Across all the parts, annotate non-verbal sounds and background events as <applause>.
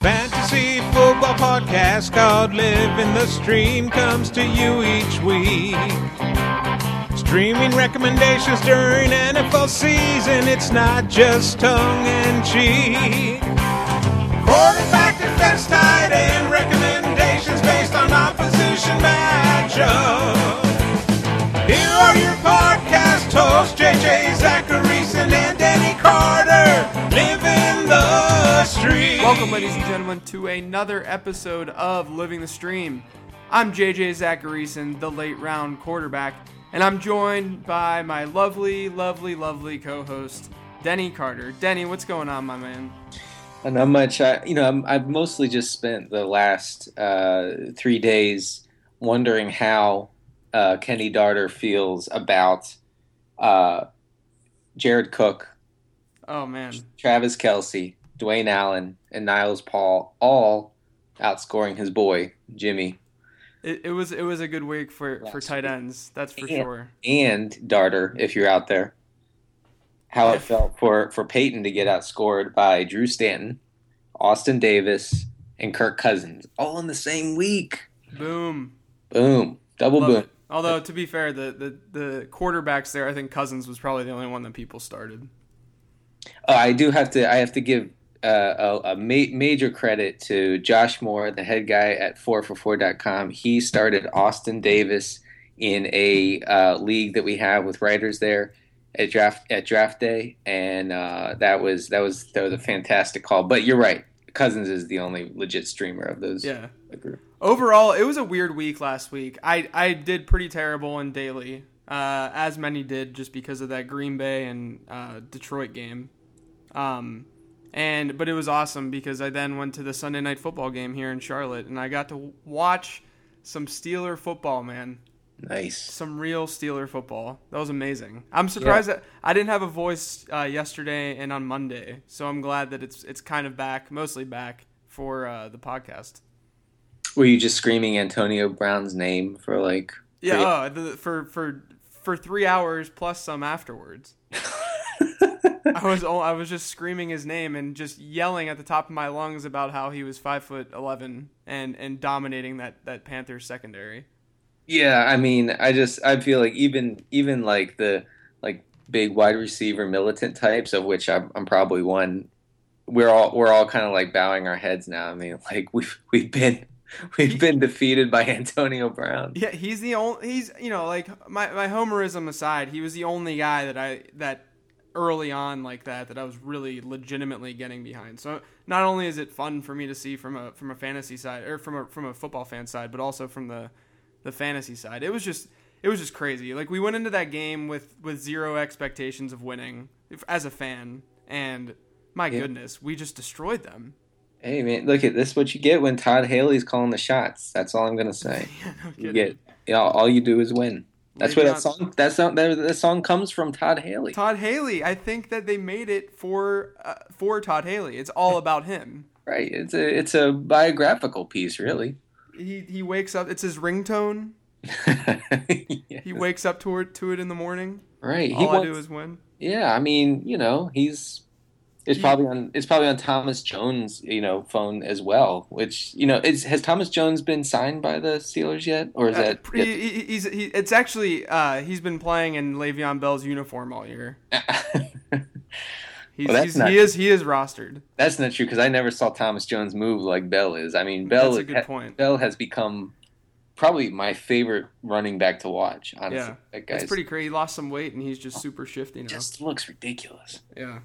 Fantasy football podcast called Living the Stream comes to you each week. Streaming recommendations during NFL season, it's not just tongue in cheek. Quarterback defense tight end recommendations based on opposition matchup. Stream. Welcome, ladies and gentlemen, to another episode of Living the Stream. I'm JJ Zachariason, the late round quarterback, and I'm joined by my lovely, lovely, lovely co-host, Denny Carter. Denny, what's going on, my man? Uh, Not much. I, you know, I'm, I've mostly just spent the last uh, three days wondering how uh, Kenny Darter feels about uh, Jared Cook, Oh man, Travis Kelce, Dwayne Allen, and Niles Paul all outscoring his boy Jimmy it, it was it was a good week for for tight week. ends. That's for Yeah. sure. and Darter, if you're out there. How it felt for for Peyton to get outscored by Drew Stanton, Austin Davis, and Kirk Cousins all in the same week. Boom. Boom, double Love boom. it. Although to be fair, the, the the quarterbacks there, I think Cousins was probably the only one that people started. Oh, I do have to. I have to give uh, a, a ma- major credit to Josh Moore, the head guy at 4for4.com. He started Austin Davis in a uh, league that we have with writers there at draft at draft day, and uh, that was that was that was a fantastic call. But you're right, Cousins is the only legit streamer of those. Yeah. group. Overall, it was a weird week last week. I, I did pretty terrible in daily, uh, as many did just because of that Green Bay and uh, Detroit game. Um, and but it was awesome because I then went to the Sunday night football game here in Charlotte, and I got to watch some Steeler football, man. Nice. Some real Steeler football. That was amazing. I'm surprised that I didn't have a voice uh, yesterday and on Monday, so I'm glad that it's it's kind of back, mostly back for uh, the podcast. Were you just screaming Antonio Brown's name for like? Yeah, oh, the, for for for three hours plus some afterwards. <laughs> I was I was just screaming his name and just yelling at the top of my lungs about how he was five foot eleven and and dominating that that Panthers secondary. Yeah, I mean, I just I feel like even even like the like big wide receiver militant types of which I'm, I'm probably one. We're all we're all kind of like bowing our heads now. I mean, like we've we've been we've been defeated by Antonio Brown. Yeah, he's the only he's you know like my my homerism aside, he was the only guy that I that early on like that that I was really legitimately getting behind. So not only is it fun for me to see from a from a fantasy side or from a from a football fan side, but also from the the fantasy side. It was just it was just crazy. Like we went into that game with with zero expectations of winning if, as a fan and my Yeah. goodness, we just destroyed them. Hey man, look at this! What you get when Todd Haley's calling the shots. That's all I'm gonna say. <laughs> Yeah, no You get know, all you do is win. That's where that song. That song. That, that song comes from Todd Haley. Todd Haley. I think that they made it for uh, for Todd Haley. It's all <laughs> about him. Right. It's a it's a biographical piece, really. He he wakes up. It's his ringtone. <laughs> Yes. He wakes up to it to it in the morning. right. He All I wants, do is win. Yeah, I mean, you know, he's it's probably on it's probably on Thomas Jones, you know, phone as well. Which you know, is has Thomas Jones been signed by the Steelers yet, or is Uh, that? he, he- he's he, it's actually uh, he's been playing in Le'Veon Bell's uniform all year. <laughs> He's, Well, not- he is he is rostered. That's not true because I never saw Thomas Jones move like Bell is. I mean, Bell That's a good ha- point. Bell has become probably my favorite running back to watch. Honestly, Yeah, that guy's It's pretty crazy. He lost some weight and he's just super shifty now. just looks ridiculous. Yeah.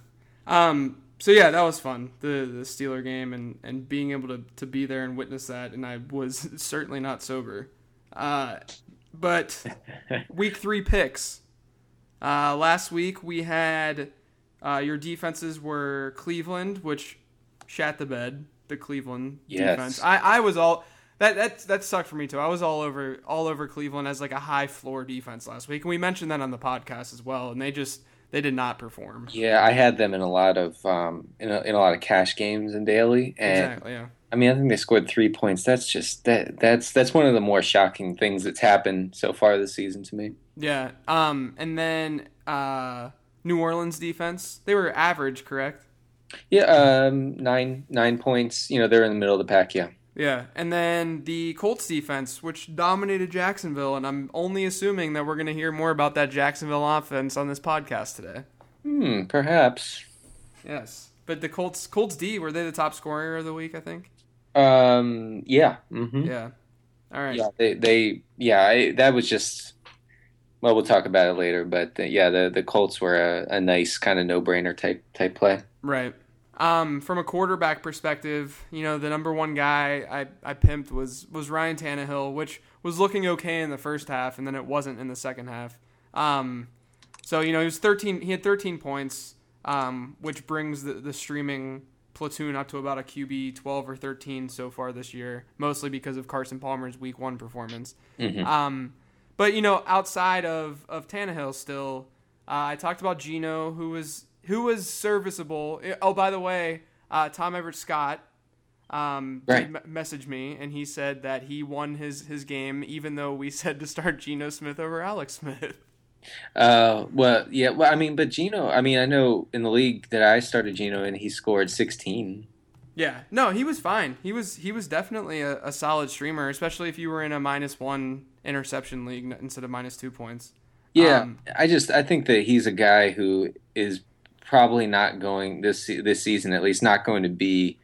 Um. So yeah, that was fun. The the Steeler game and and being able to to be there and witness that, and I was <laughs> certainly not sober. Uh, but <laughs> week three picks. Uh, last week we had uh, your defenses were Cleveland, which shat the bed. The Cleveland Yes. defense. I I was all. That, that that sucked for me too. I was all over all over Cleveland as like a high floor defense last week, and we mentioned that on the podcast as well. And they just they did not perform. Yeah, I had them in a lot of um, in a, in a lot of cash games in daily, and Exactly. Yeah. I mean, I think they scored three points. That's just that that's that's one of the more shocking things that's happened so far this season to me. Yeah. Um. And then uh, New Orleans defense. They were average, correct? Yeah, um, nine nine points. You know, they're in the middle of the pack. Yeah. Yeah, and then the Colts defense, which dominated Jacksonville, and I'm only assuming that we're going to hear more about that Jacksonville offense on this podcast today. Hmm, perhaps. Yes, but the Colts Colts D were they the top scorer of the week? I think. Um. Yeah. hmm Yeah. All right. Yeah. They. They. Yeah. I, that was just. Well, we'll talk about it later, but uh, yeah, the the Colts were a, a nice kind of no brainer type type play. Right. Um, from a quarterback perspective, you know, the number one guy I, I pimped was was Ryan Tannehill, which was looking okay in the first half, and then it wasn't in the second half. Um, so you know, he was thirteen. He had thirteen points, um, which brings the, the streaming platoon up to about a QB twelve or thirteen so far this year, mostly because of Carson Palmer's Week One performance. Mhm. Um, but you know, outside of of Tannehill, still, uh, I talked about Geno, who was who was serviceable. Oh, by the way, uh, Tom Everett Scott um, Right. m- message me, and he said that he won his his game, even though we <laughs> said to start Geno Smith over Alex Smith. Uh, well, yeah. Well, I mean, but Geno. I mean, I know in the league that I started Geno and he scored sixteen. Yeah, no, he was fine. He was he was definitely a, a solid streamer, especially if you were in a minus one interception league instead of minus two points. Yeah, Um, I just I think that he's a guy who is probably not going this this season at least not going to be,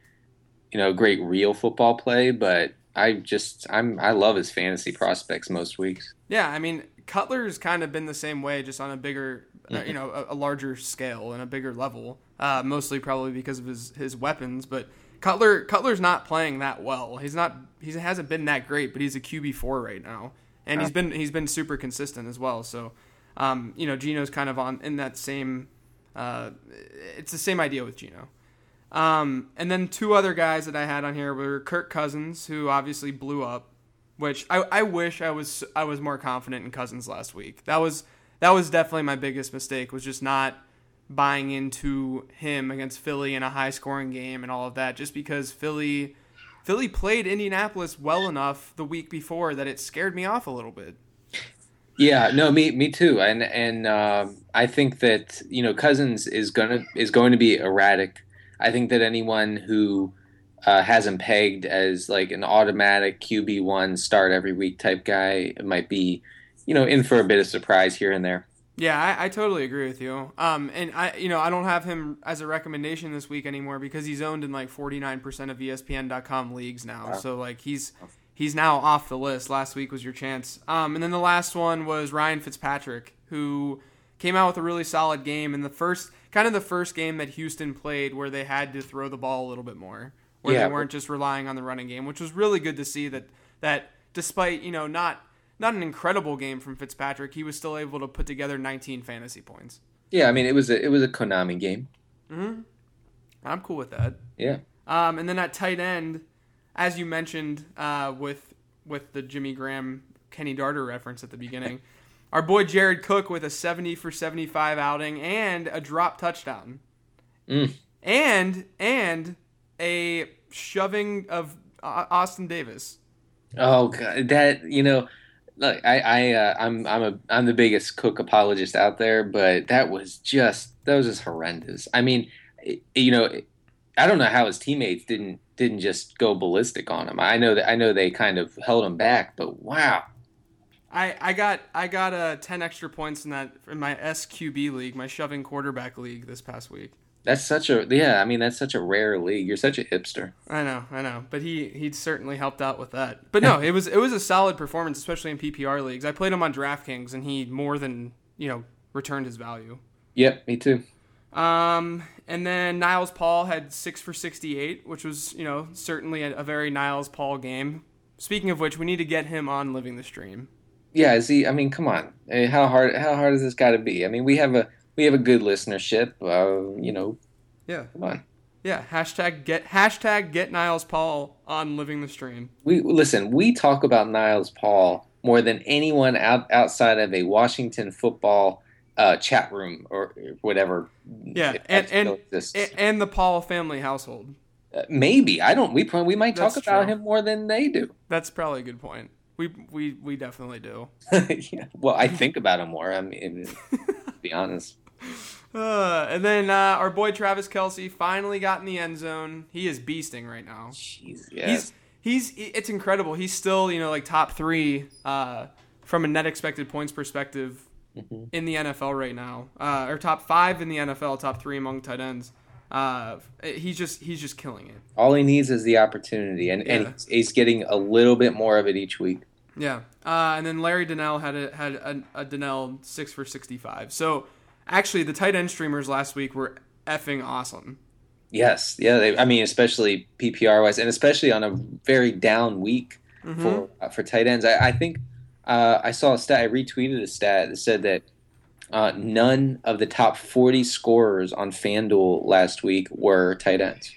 you know, a great real football play. But I just I'm I love his fantasy prospects most weeks. Yeah, I mean, Cutler's kind of been the same way, just on a bigger, uh, Mm-hmm. you know, a, a larger scale and a bigger level. Uh, mostly probably because of his his weapons, but Cutler Cutler's not playing that well. He's not he hasn't been that great, but he's a QB four right now, and he's been he's been super consistent as well. So, um, you know, Geno's kind of on in that same. Uh, it's the same idea with Geno. Um, and then two other guys that I had on here were Kirk Cousins, who obviously blew up which I, I wish I was I was more confident in Cousins last week. That was that was definitely my biggest mistake was just not buying into him against Philly in a high scoring game and all of that just because Philly Philly played Indianapolis well enough the week before that it scared me off a little bit. Yeah, no, me me too. And and um, I think that you know Cousins is gonna is going to be erratic. I think that anyone who uh, has him pegged as like an automatic QB one start every week type guy might be, you know, in for a bit of surprise here and there. Yeah, I, I totally agree with you. Um, and I, you know, I don't have him as a recommendation this week anymore because he's owned in like 49% of ESPN.com leagues now. Wow. So like he's he's now off the list. Last week was your chance. Um, and then the last one was Ryan Fitzpatrick, who came out with a really solid game in the first, kind of the first game that Houston played where they had to throw the ball a little bit more, where Yeah. they weren't just relying on the running game, which was really good to see that that despite you know not not an incredible game from Fitzpatrick, he was still able to put together 19 fantasy points. Yeah, I mean it was a it was a Konami game. Hmm. I'm cool with that. Yeah. Um, and then at tight end, as you mentioned uh, with with the Jimmy Graham Kenny Darter reference at the beginning, our boy Jared Cook with a 70 for 75 outing and a drop touchdown, Mm. and and a shoving of Austin Davis. Oh god, that you know, look, I I uh, I'm I'm a I'm the biggest Cook apologist out there, but that was just that was just horrendous. I mean, it- you know, I don't know how his teammates didn't didn't just go ballistic on him. I know that I know they kind of held him back, but wow. I, I got I got uh, ten extra points in that in my SQB league, my shoving quarterback league this past week. That's such a yeah, I mean that's such a rare league. You're such a hipster. I know, I know, but he he certainly helped out with that. But no, <laughs> it was it was a solid performance, especially in PPR leagues. I played him on DraftKings, and he more than you know returned his value. Yep, me too. Um, and then Niles Paul had six for sixty-eight, which was you know certainly a, a very Niles Paul game. Speaking of which, we need to get him on living the stream. Yeah, is he? I mean, come on. Eh, How hard? How hard has this got to be? I mean, we have a we have a good listenership. Uh, you know, Yeah, come on. yeah. Hashtag get hashtag get Niles Paul on living the stream. We listen. We talk about Niles Paul more than anyone out outside of a Washington football uh, chat room or whatever. Yeah, and and, and and the Paul family household. Uh, maybe I don't. We we might talk That's about true. him more than they do. That's probably a good point. We we we definitely do. <laughs> yeah. Well, I think about him more. I mean, to be honest. <laughs> Uh, and then uh, our boy Travis Kelce finally got in the end zone. He is beasting right now. Jeez, yes. He's he's it's incredible. He's still you know like top three uh, from a net expected points perspective Mm-hmm. in the NFL right now, uh, or top five in the NFL, top three among tight ends. Uh, he's just he's just killing it. All he needs is the opportunity, and, Yeah. and he's getting a little bit more of it each week. Yeah. Uh, and then Larry Donnell had a, had a, a Donnell six for sixty five. So actually, the tight end streamers last week were effing awesome. Yes, yeah. They, I mean, especially PPR wise, and especially on a very down week Mm-hmm. for uh, for tight ends. I, I think uh, I saw a stat. I retweeted a stat that said that uh, none of the top forty scorers on FanDuel last week were tight ends.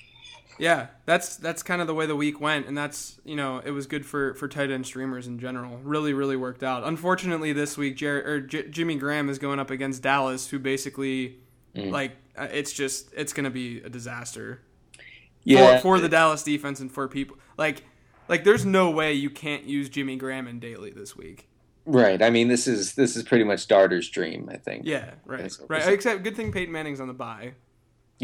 Yeah, that's that's kind of the way the week went, and that's you know it was good for for tight end streamers in general. Really, really worked out. Unfortunately, this week, Jer- or J- Jimmy Graham is going up against Dallas, who basically Mm. like uh, it's just it's going to be a disaster Yeah, for, for the Dallas defense and for people like like there's no way you can't use Jimmy Graham in daily this week. right. I mean, this is this is pretty much Darter's dream. I think. Yeah, right, right. Except good thing Peyton Manning's on the bye.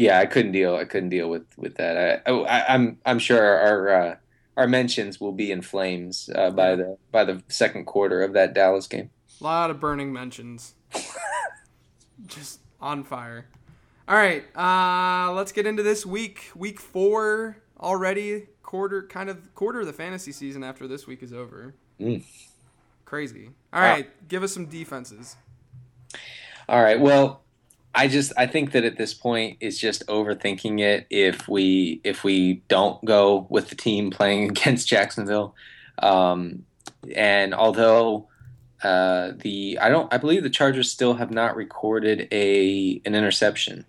Yeah, I couldn't deal. I couldn't deal with with that. I, I I'm I'm sure our uh, our mentions will be in flames uh, by the by the second quarter of that Dallas game. A lot of burning mentions. <laughs> Just on fire. All right, uh, let's get into this week. Week four already. Quarter, kind of quarter of the fantasy season after this week is over. Mm. Crazy. All Wow. right, give us some defenses. All right. Well, I just I think that at this point it's just overthinking it if we if we don't go with the team playing <laughs> against Jacksonville. Um, and although uh, the I don't I believe the Chargers still have not recorded a an interception,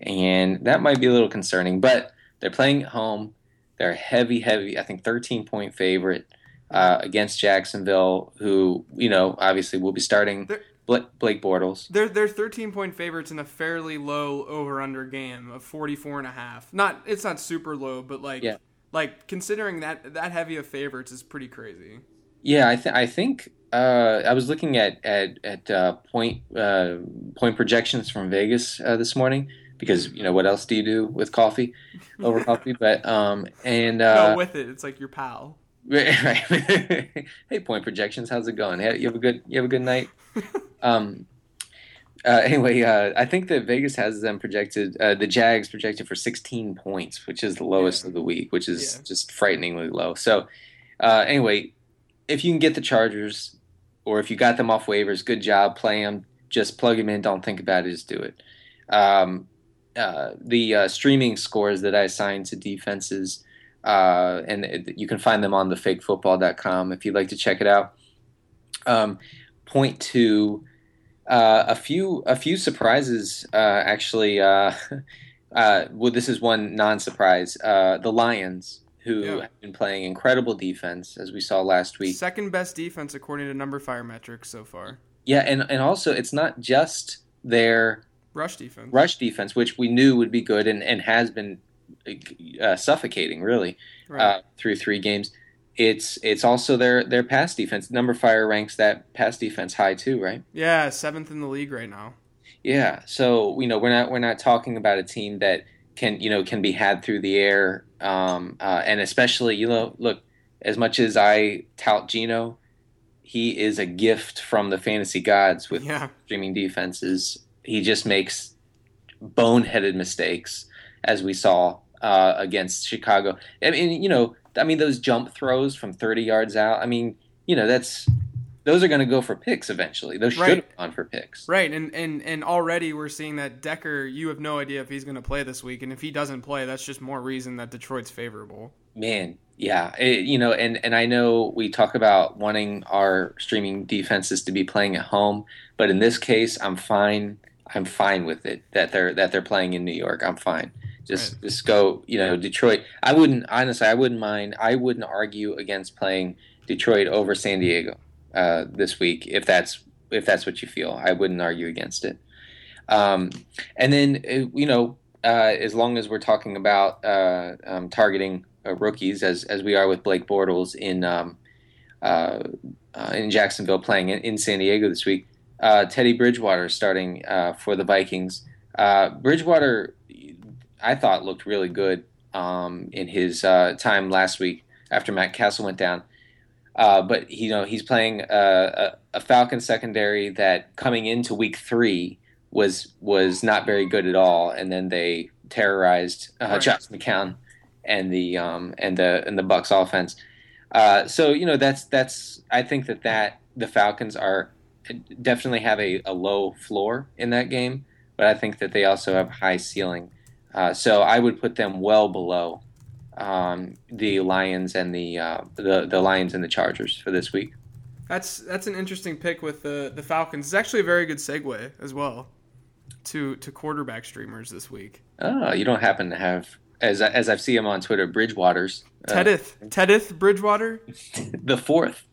and that might be a little concerning. But they're playing at home. They're heavy, heavy. I think 13 point favorite uh, against Jacksonville, who you know obviously will be starting They're- Blake Bortles. They're they're 13 point favorites in a fairly low over under game of 44 and a half. Not it's not super low, but like Yeah. like considering that that heavy of favorites is pretty crazy. Yeah, I, th- I think uh, I was looking at at at uh, point uh, point projections from Vegas uh, this morning because you know what else do you do with coffee <laughs> over coffee? But um and uh, no, with it, it's like your pal. Right, <laughs> right. hey, point projections. How's it going? You have a good. You have a good night. <laughs> um. Uh, anyway, uh, I think that Vegas has them projected. Uh, the Jags projected for 16 points, which is the lowest Yeah. of the week, which is Yeah. just frighteningly low. So, uh, anyway, if you can get the Chargers, or if you got them off waivers, good job. Play them. Just plug them in. Don't think about it. Just do it. Um, uh, the uh, streaming scores that I assigned to defenses uh, and you can find them on thefakefootball.com if you'd like to check it out. Um, point to uh, a few a few surprises uh, actually. Uh, <laughs> uh, well, this is one non-surprise. Uh, the Lions, who Yeah. have been playing incredible defense as we saw last week. Second best defense according to numberFire metrics so far. Yeah, and and also it's not just their Rush defense. rush defense, which we knew would be good and, and has been uh, suffocating really. Right. uh, through three games. It's it's also their their pass defense. numberFire ranks that pass defense high too, right? yeah, seventh in the league right now. Yeah. So you know we're not we're not talking about a team that can you know can be had through the air, um, uh, and especially you know look as much as I tout Geno, he is a gift from the fantasy gods with Yeah. streaming defenses. He just makes boneheaded mistakes, as we saw uh, against Chicago. I mean, you know, I mean those jump throws from 30 yards out. I mean, you know, that's those are going to go for picks eventually. Those should Right. have gone for picks. Right, and, and and already we're seeing that Decker. You have no idea if he's going to play this week, and if he doesn't play, that's just more reason that Detroit's favorable. Man, yeah, it- you know, and and I know we talk about wanting our streaming defenses to be playing at home, but in this case, I'm fine. I'm fine with it that they're that they're playing in New York. I'm fine. Just Right. just go. You know, Detroit. I wouldn't honestly. I wouldn't mind. I wouldn't argue against playing Detroit over San Diego uh, this week if that's if that's what you feel. I wouldn't argue against it. Um, and then uh, you know, uh, as long as we're talking about uh, um, targeting uh, rookies, as as we are with Blake Bortles in um, uh, in Jacksonville playing in, in San Diego this week, Teddy Bridgewater starting for the Vikings. Bridgewater, I thought looked really good um, in his uh, time last week after Matt Cassel went down. Uh, but you know he's playing a, a, Falcon secondary that coming into week three was was not very good at all, and then they terrorized uh, right. Josh McCown and the um, and the and the Bucs offense. Uh, so you know that's that's I think that that the Falcons are definitely have a, a low floor in that game, but I think that they also have high ceiling. Uh, so I would put them well below um, the Lions and the, uh, the the Lions and the Chargers for this week. That's that's an interesting pick with the the Falcons. It's actually a very good segue as well to to quarterback streamers this week. Oh, you don't happen to have as as I've seen him on Twitter, Bridgewater's uh, Tedith Tedith Bridgewater, <laughs> the fourth.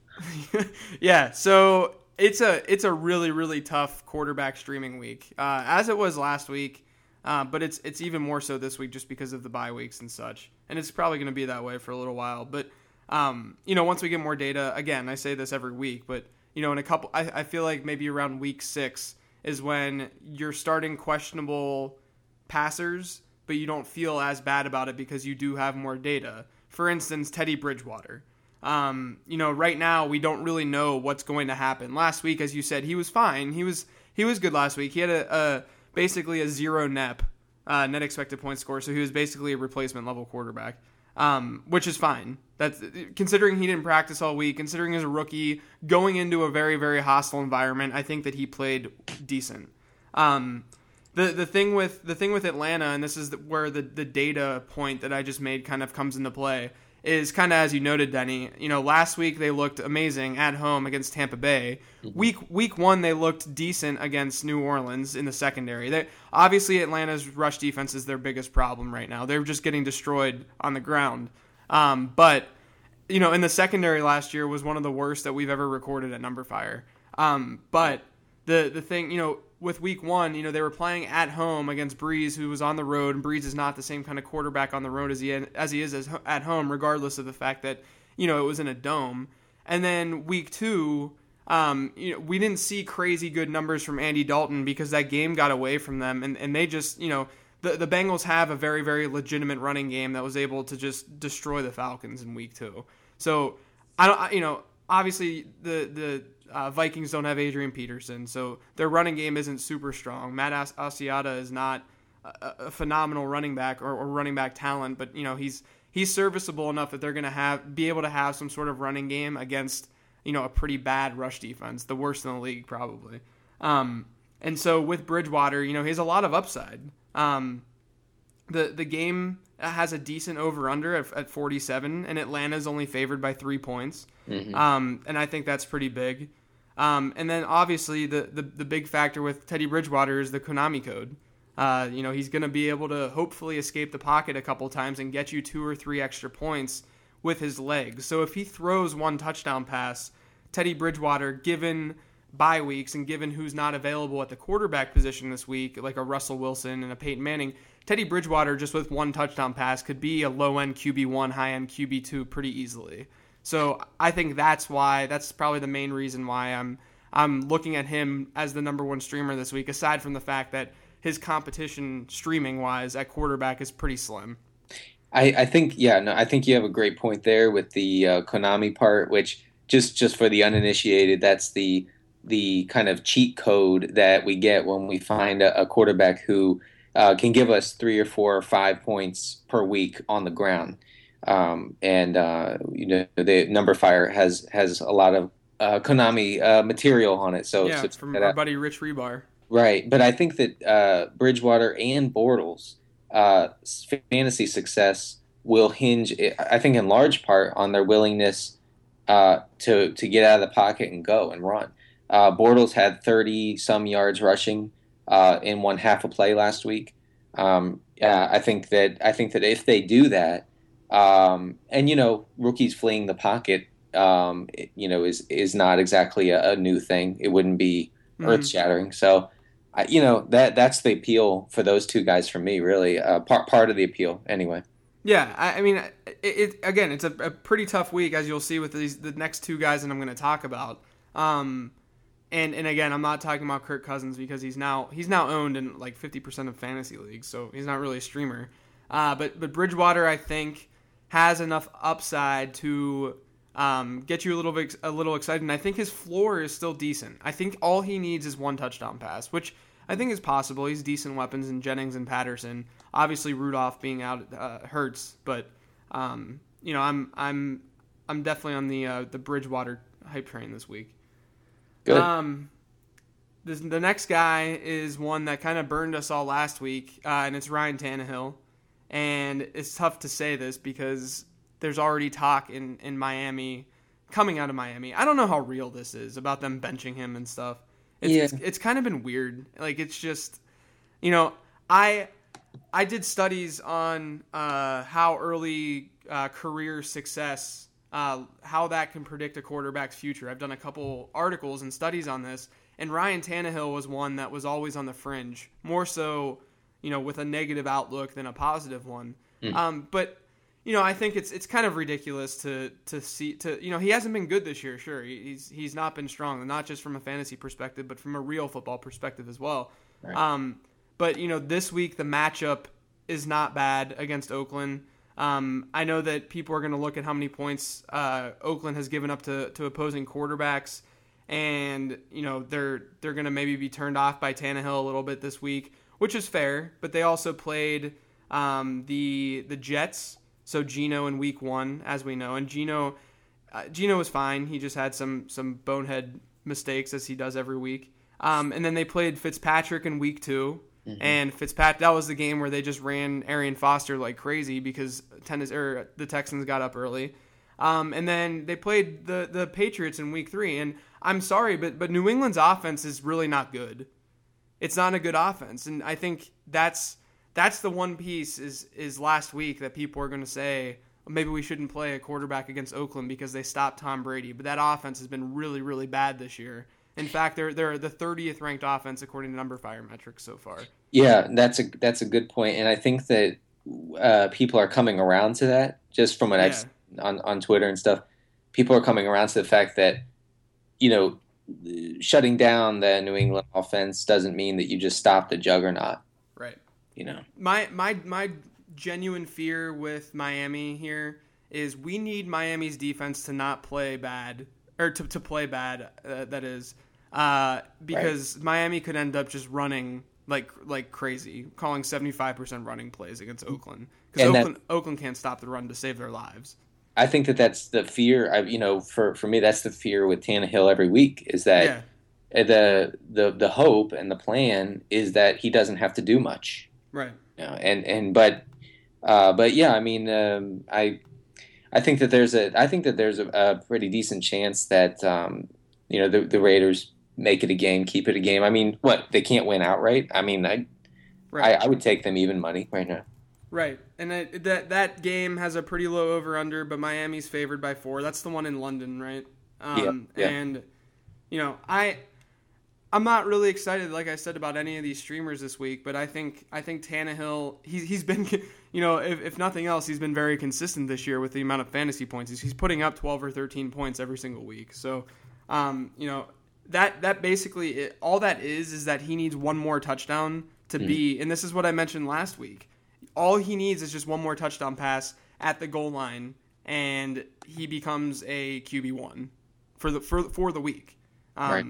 <laughs> yeah, so it's a it's a really really tough quarterback streaming week, uh, as it was last week. Uh, but it's it's even more so this week just because of the bye weeks and such, and it's probably going to be that way for a little while. But um, you know, once we get more data, again, I say this every week, but you know, in a couple, I, I feel like maybe around week six is when you're starting questionable passers, but you don't feel as bad about it because you do have more data. For instance, Teddy Bridgewater. Um, you know, right now we don't really know what's going to happen. Last week, as you said, he was fine. He was he was good last week. He had a, a basically a zero NEP, uh, net expected point score. So he was basically a replacement level quarterback, um, which is fine. That's considering he didn't practice all week, considering he's a rookie going into a very very hostile environment. I think that he played decent. Um, the the thing with the thing with Atlanta, and this is where the the data point that I just made kind of comes into play is kind of as you noted, Denny. You know, last week they looked amazing at home against Tampa Bay. Mm-hmm. Week week one they looked decent against New Orleans in the secondary. They obviously Atlanta's rush defense is their biggest problem right now. They're just getting destroyed on the ground. Um, but you know, in the secondary last year was one of the worst that we've ever recorded at numberFire. Um, but the the thing, you know, with week one, you know, they were playing at home against Brees, who was on the road, and Brees is not the same kind of quarterback on the road as he as he is as, at home, regardless of the fact that you know it was in a dome. And then week two, um, you know, we didn't see crazy good numbers from Andy Dalton because that game got away from them, and, and they just, you know, the the Bengals have a very very legitimate running game that was able to just destroy the Falcons in week two. So I don't, you know, obviously the the uh, Vikings don't have Adrian Peterson, so their running game isn't super strong. Matt As- Asiata is not a, a phenomenal running back or, or, running back talent, but you know he's he's serviceable enough that they're going to have be able to have some sort of running game against you know a pretty bad rush defense, the worst in the league probably. Um, and so with Bridgewater, you know he has a lot of upside. Um, the the game has a decent over under at, at 47, and Atlanta's only favored by three points. Mm-hmm. Um, and I think that's pretty big. Um, and then obviously the, the, the big factor with Teddy Bridgewater is the Konami code. Uh, you know he's going to be able to hopefully escape the pocket a couple times and get you two or three extra points with his legs. So if he throws one touchdown pass, Teddy Bridgewater, given bye weeks and given who's not available at the quarterback position this week, like a Russell Wilson and a Peyton Manning, Teddy Bridgewater just with one touchdown pass could be a low end QB one, high end QB two pretty easily. So I think that's why that's probably the main reason why I'm I'm looking at him as the number one streamer this week. Aside from the fact that his competition streaming wise at quarterback is pretty slim. I, I think yeah no I think you have a great point there with the uh, Konami part, which just just for the uninitiated, that's the the kind of cheat code that we get when we find a, a quarterback who uh, can give us three or four or five points per week on the ground. Um, and uh, you know the numberFire has has a lot of uh, Konami uh, material on it. So yeah, so from our buddy Rich Hribar. Right, but I think that uh, Bridgewater and Bortles' uh, fantasy success will hinge, I think, in large part on their willingness uh, to to get out of the pocket and go and run. Bortles had thirty some yards rushing uh, in one half a play last week. Um, yeah, I think that I think that if they do that, um, and you know, rookies fleeing the pocket, um, it, you know, is is not exactly a, a new thing. It wouldn't be mm-hmm. earth shattering. So, I, you know, that that's the appeal for those two guys for me. Really, uh, part part of the appeal, anyway. Yeah, I, I mean, it, it, again, it's a, a, pretty tough week as you'll see with these the next two guys that I'm going to talk about. Um, and and again, I'm not talking about Kirk Cousins because he's now he's now owned in like 50% of fantasy leagues, so he's not really a streamer. Uh, but but Bridgewater, I think, has enough upside to um, get you a little bit a little excited. And I think his floor is still decent. I think all he needs is one touchdown pass, which I think is possible. He's decent weapons in Jennings and Patterson. Obviously, Rudolph being out uh, hurts, but um, you know, I'm I'm I'm definitely on the uh, the Bridgewater hype train this week. Good. Um, this, the next guy is one that kind of burned us all last week, uh, and it's Ryan Tannehill. And it's tough to say this because there's already talk in, in Miami, coming out of Miami. I don't know how real this is about them benching him and stuff. It's, Yeah. it's, it's kind of been weird. Like it's just, you know, I I did studies on uh, how early uh, career success, uh, how that can predict a quarterback's future. I've done a couple articles and studies on this, and Ryan Tannehill was one that was always on the fringe, more so, you know, with a negative outlook than a positive one. Um, but you know, I think it's it's kind of ridiculous to to see to you know he hasn't been good this year. Sure, he's he's not been strong, not just from a fantasy perspective, but from a real football perspective as well. Um, but you know, this week the matchup is not bad against Oakland. Um, I know that people are going to look at how many points uh, Oakland has given up to, to opposing quarterbacks, and you know they're they're going to maybe be turned off by Tannehill a little bit this week, which is fair. But they also played um, the the Jets, so Geno in Week One, as we know, and Geno uh, Geno was fine. He just had some some bonehead mistakes as he does every week. Um, and then they played Fitzpatrick in Week 2 and Fitzpatrick that was the game where they just ran Arian Foster like crazy because tennis or the Texans got up early. Um, and then they played the the Patriots in Week Three. And I'm sorry, but but New England's offense is really not good. It's not a good offense, and I think that's that's the one piece is is last week that people are going to say maybe we shouldn't play a quarterback against Oakland because they stopped Tom Brady. But that offense has been really really bad this year. In fact, they're they're the 30th ranked offense according to numberFire metrics so far. Yeah, that's a that's a good point, and I think that uh, people are coming around to that just from what I've seen on on Twitter and stuff. People are coming around to the fact that you know shutting down the New England offense doesn't mean that you just stop the juggernaut. Right. You know, my my my genuine fear with Miami here is we need Miami's defense to not play bad or to, to play bad uh, that is uh, because Miami could end up just running like like crazy calling 75% running plays against Oakland because Oakland, Oakland can't stop the run to save their lives I think that that's the fear. I, you know, for for me, that's the fear with Tannehill every week is that yeah uh, the the the hope and the plan is that he doesn't have to do much. right you know, and and but uh, but yeah, I mean, um, I I think that there's a I think that there's a, a pretty decent chance that um, you know the the Raiders make it a game, keep it a game. I mean, what they can't win outright. I mean, I right I, I would take them even money right now. Right, and that that that game has a pretty low over under, but Miami's favored by four. That's the one in London, right? Um, Yeah, yeah. And you know, I I'm not really excited, like I said, about any of these streamers this week. But I think I think Tannehill, he's he's been, <laughs> you know, if, if nothing else, he's been very consistent this year with the amount of fantasy points. He's, he's putting up 12 or 13 points every single week. So, um, you know, that that basically it, all that is is that he needs one more touchdown to be, and this is what I mentioned last week all he needs is just one more touchdown pass at the goal line, and he becomes a QB one for the for, for the week. Um, Right.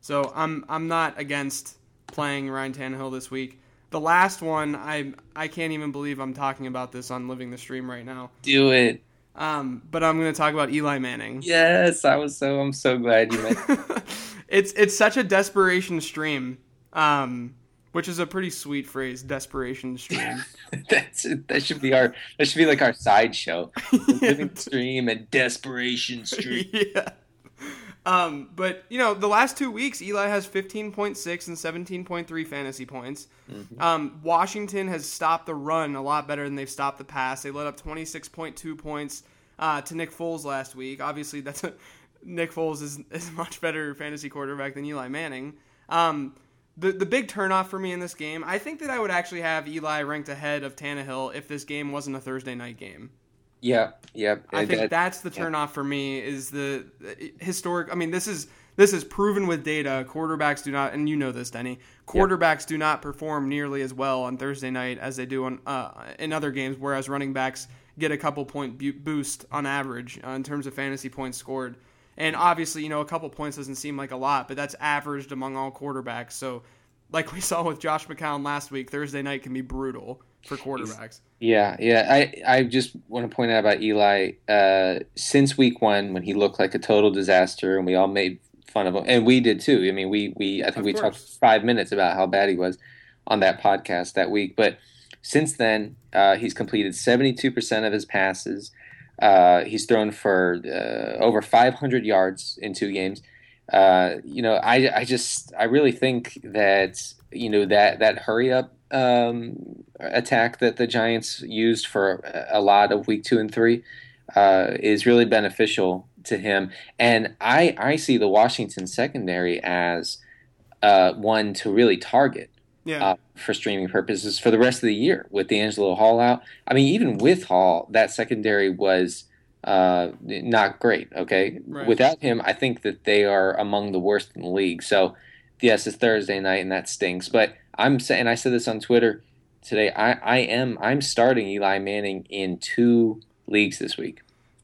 So I'm I'm not against playing Ryan Tannehill this week. The last one, I I can't even believe I'm talking about this on Living the Stream right now. Do it. Um, but I'm going to talk about Eli Manning. Yes, I was so I'm so glad you mentioned. <laughs> it's it's such a desperation stream, um, which is a pretty sweet phrase, desperation stream. <laughs> That's that should be our that should be like our sideshow. <laughs> Living stream and desperation stream. yeah. Um, but you know, the last two weeks, Eli has 15.6 and 17.3 fantasy points. Um, Washington has stopped the run a lot better than they've stopped the pass. They let up 26.2 points uh, to Nick Foles last week. Obviously, that's a, Nick Foles is, <laughs> is a much better fantasy quarterback than Eli Manning. Um, the the big turnoff for me in this game, I think that I would actually have Eli ranked ahead of Tannehill if this game wasn't a Thursday night game. Yeah, yeah. I think that- that's the yeah. turnoff for me is the, historic. I mean, this is this is proven with data. Quarterbacks do not, and you know this, Denny. Quarterbacks do not perform nearly as well on Thursday night as they do on uh, in other games. Whereas running backs get a couple point bu- boost on average uh, in terms of fantasy points scored. And obviously, you know, a couple points doesn't seem like a lot, but that's averaged among all quarterbacks. So, like we <laughs> saw with Josh McCown last week, Thursday night can be brutal for quarterbacks. Yeah, yeah. I, I just want to point out about Eli. Uh, since week one, when he looked like a total disaster, and we all made fun of him, and we did too. I mean, we we I think Of we course. talked five minutes about how bad he was on that podcast that week. But since then, uh, he's completed seventy two percent of his passes. Uh, he's thrown for uh, over five hundred yards in two games. Uh, you know, I I just I really think that you know that that hurry up um, attack that the Giants used for a lot of week two and three uh, is really beneficial to him. And I, I see the Washington secondary as uh, one to really target Yeah. uh, for streaming purposes for the rest of the year with DeAngelo Hall out. I mean, even with Hall, that secondary was uh, not great. Okay, Right. without him, I think that they are among the worst in the league. So, yes, it's Thursday night and that stinks. But I'm saying, I said this on Twitter today. I, I am I'm starting Eli Manning in two leagues this week.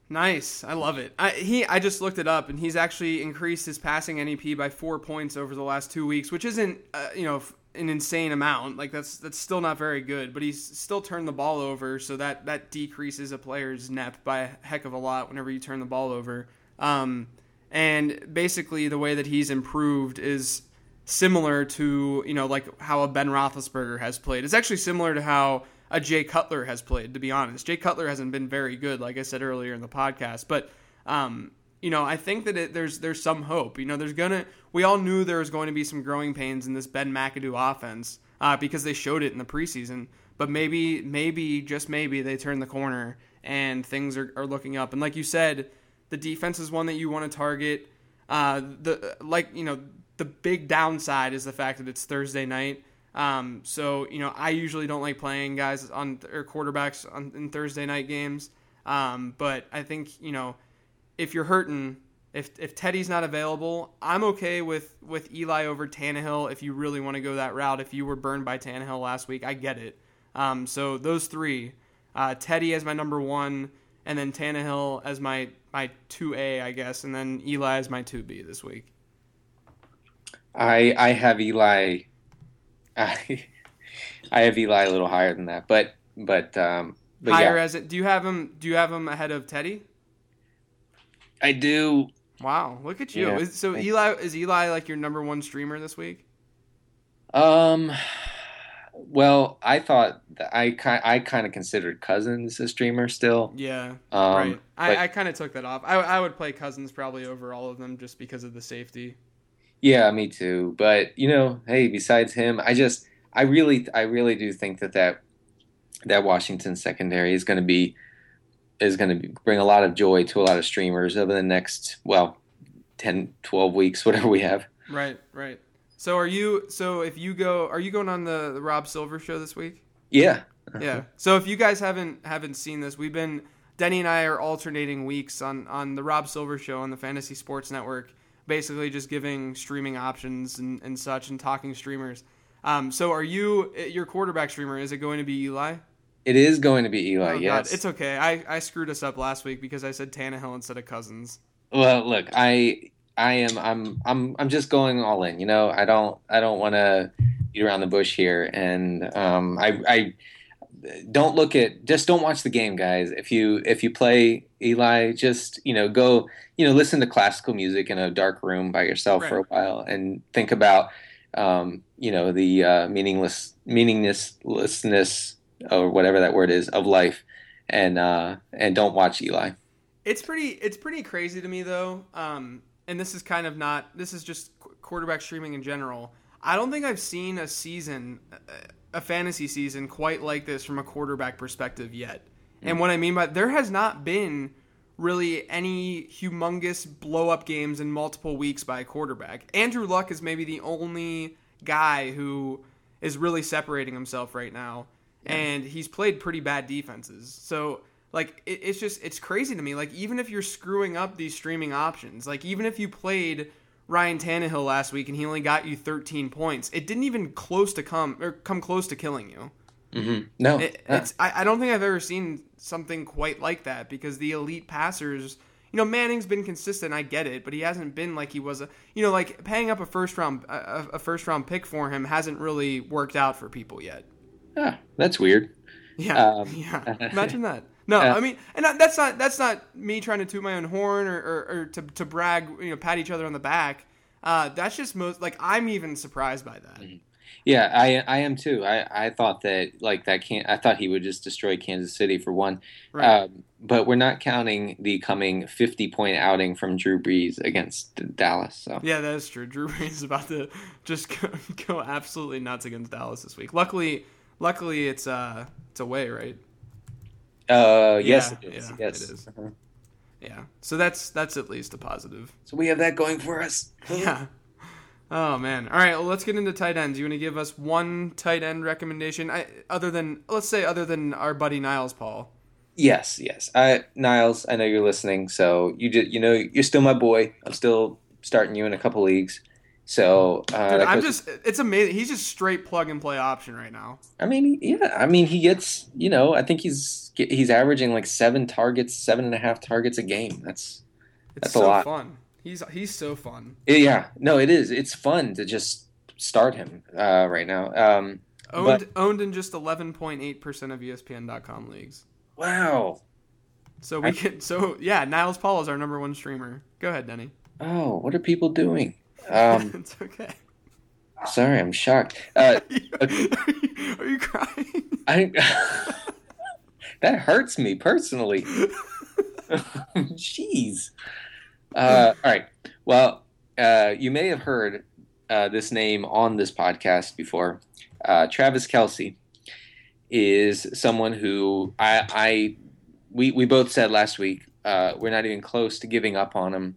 Nice, I love it. I, he, I just looked it up, and he's actually increased his passing NEP by four points over the last two weeks, which isn't, uh, you know, an insane amount. Like that's that's still not very good, but he's still turned the ball over, so that that decreases a player's NEP by a heck of a lot whenever you turn the ball over. Um, and basically, the way that he's improved is similar to you know like how a Ben Roethlisberger has played. It's actually similar to how a Jay Cutler has played. To be honest, Jay Cutler hasn't been very good, like I said earlier in the podcast. But um, you know, I think that it, there's there's some hope. You know, there's gonna. We all knew there was going to be some growing pains in this Ben McAdoo offense uh, because they showed it in the preseason. But maybe, maybe, just maybe, they turn the corner and things are, are looking up. And like you said, the defense is one that you want to target. Uh, the like you know the big downside is the fact that it's Thursday night. Um, so you know I usually don't like playing guys on or quarterbacks on in Thursday night games. Um, but I think you know if you're hurting, if if Teddy's not available, I'm okay with with Eli over Tannehill. If you really want to go that route, if you were burned by Tannehill last week, I get it. Um, so those three, uh, Teddy as my number one, and then Tannehill as my my two A, I guess, and then Eli as my two B this week. I I have Eli. <laughs> I I have Eli a little higher than that, but but um, but Higher yeah, as it. Do you have him? Do you have him ahead of Teddy? I do. Wow, look at you. Yeah. Is, so Thank- Eli is Eli like your number one streamer this week? Um, well, I thought that I kind I kind of considered Cousins a streamer still. Yeah, Um, right. I, I kind of took that off. I, I would play Cousins probably over all of them just because of the safety. Yeah, me too. But you know, hey, besides him, I just I really I really do think that that that Washington secondary is going to be is going to bring a lot of joy to a lot of streamers over the next well 10 12 weeks <laughs> whatever we have. Right, right. So are you? So if you go, are you going on the, the Rob Silver show this week? Yeah. Uh-huh. Yeah. So if you guys haven't haven't seen this, we've been Denny and I are alternating weeks on on the Rob Silver show on the Fantasy Sports Network, basically just giving streaming options and, and such and talking streamers. Um, so are you your quarterback streamer? Is it going to be Eli? It is going to be Eli. oh, yes. God. It's okay. I, I screwed us up last week because I said Tannehill instead of Cousins. Well, look, I I am I'm I'm I'm just going all in. You know, I don't I don't want to beat around the bush here, and um, I I don't look at just don't watch the game, guys. If you if you play Eli, just you know go you know listen to classical music in a dark room by yourself for a while and think about um, you know the uh, meaningless meaninglessness or whatever that word is of life, and uh, and don't watch Eli. It's pretty. It's pretty crazy to me though. Um, and this is kind of not. This is just qu- quarterback streaming in general. I don't think I've seen a season, a fantasy season, quite like this from a quarterback perspective yet. And mm. what I mean by there has not been really any humongous blow up games in multiple weeks by a quarterback. Andrew Luck is maybe the only guy who is really separating himself right now, and he's played pretty bad defenses. So like it, it's just it's crazy to me. Like even if you're screwing up these streaming options, like even if you played Ryan Tannehill last week and he only got you 13 points. It didn't even close to come or come close to killing you. Mm-hmm. No, it, it's I, I don't think I've ever seen something quite like that because the elite passers. You know, Manning's been consistent. I get it, but he hasn't been like he was. A, you know, like paying up a first round a, a first round pick for him hasn't really worked out for people yet. Yeah, that's weird. Yeah, um, <laughs> yeah. <laughs> Imagine that. No, uh, I mean, and that's not that's not me trying to toot my own horn or, or, or to, to brag, you know, pat each other on the back. Uh, that's just most like I'm even surprised by that. Mm-hmm. Yeah, I I am too. I, I thought that like that can't. I thought he would just destroy Kansas City for one. Right. Um, but we're not counting the coming 50 point outing from Drew Brees against Dallas. So yeah, that is true. Drew Brees is about to just go, <laughs> go absolutely nuts against Dallas this week. Luckily, luckily it's uh it's away, right? Uh, yes, yeah, it is. Yeah, yes, it is. Uh-huh. Yeah, so that's that's at least a positive. So we have that going for us. <laughs> yeah. Oh man! All right, well, let's get into tight ends. You want to give us one tight end recommendation, I, other than let's say other than our buddy Niles Paul. Yes, yes. I, Niles, I know you're listening, so you just you know you're still my boy. I'm still starting you in a couple leagues. So uh, Dude, I'm just it's amazing. He's just straight plug and play option right now. I mean, yeah. I mean, he gets you know. I think he's he's averaging like seven targets, seven and a half targets a game. That's it's that's so a lot. Fun. He's he's so fun. Yeah, no, it is. It's fun to just start him uh, right now. Um, owned but, owned in just 11.8 percent of ESPN.com leagues. Wow. So we I, can. So yeah, Niles Paul is our number one streamer. Go ahead, Denny. Oh, what are people doing? Um, <laughs> it's okay. Sorry, I'm shocked. Uh, <laughs> are, you, are, you, crying? I <laughs> that hurts me personally. <laughs> Jeez. Uh, all right. Well, uh, you may have heard uh, this name on this podcast before. Uh, Travis Kelce is someone who I, I we we both said last week uh, we're not even close to giving up on him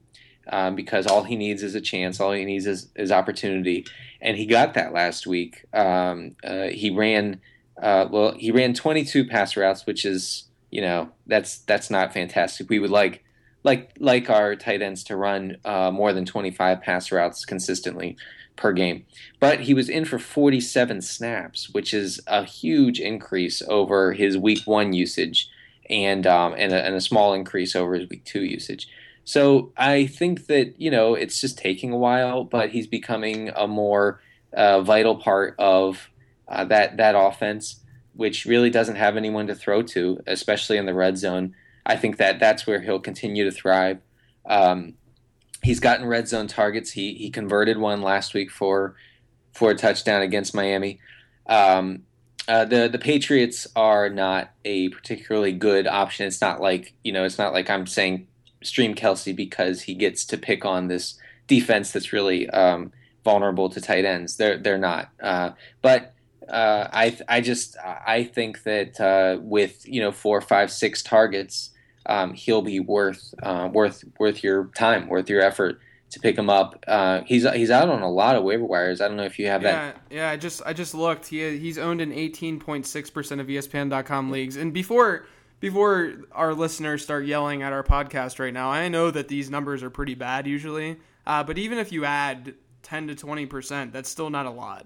um, because all he needs is a chance. All he needs is, is opportunity, and he got that last week. Um, uh, he ran uh, well. He ran 22 pass routes, which is you know that's that's not fantastic. We would like like like our tight ends to run uh, more than 25 pass routes consistently per game. But he was in for 47 snaps, which is a huge increase over his week one usage, and um, and, a, and a small increase over his week two usage. So I think that you know it's just taking a while, but he's becoming a more uh, vital part of uh, that that offense, which really doesn't have anyone to throw to, especially in the red zone. I think that that's where he'll continue to thrive. Um, he's gotten red zone targets. He he converted one last week for for a touchdown against Miami. Um, uh, the the Patriots are not a particularly good option. It's not like you know. It's not like I'm saying stream Kelce because he gets to pick on this defense that's really um, vulnerable to tight ends. They're they're not. Uh, but uh, I I just I think that uh, with you know four, five, six targets, um, he'll be worth uh, worth worth your time, worth your effort to pick him up. Uh, he's he's out on a lot of waiver wires. I don't know if you have yeah, that. Yeah, I just I just looked. He he's owned in 18.6 percent of ESPN.com leagues, and before before our listeners start yelling at our podcast right now, I know that these numbers are pretty bad usually, uh, but even if you add 10 to 20%, that's still not a lot.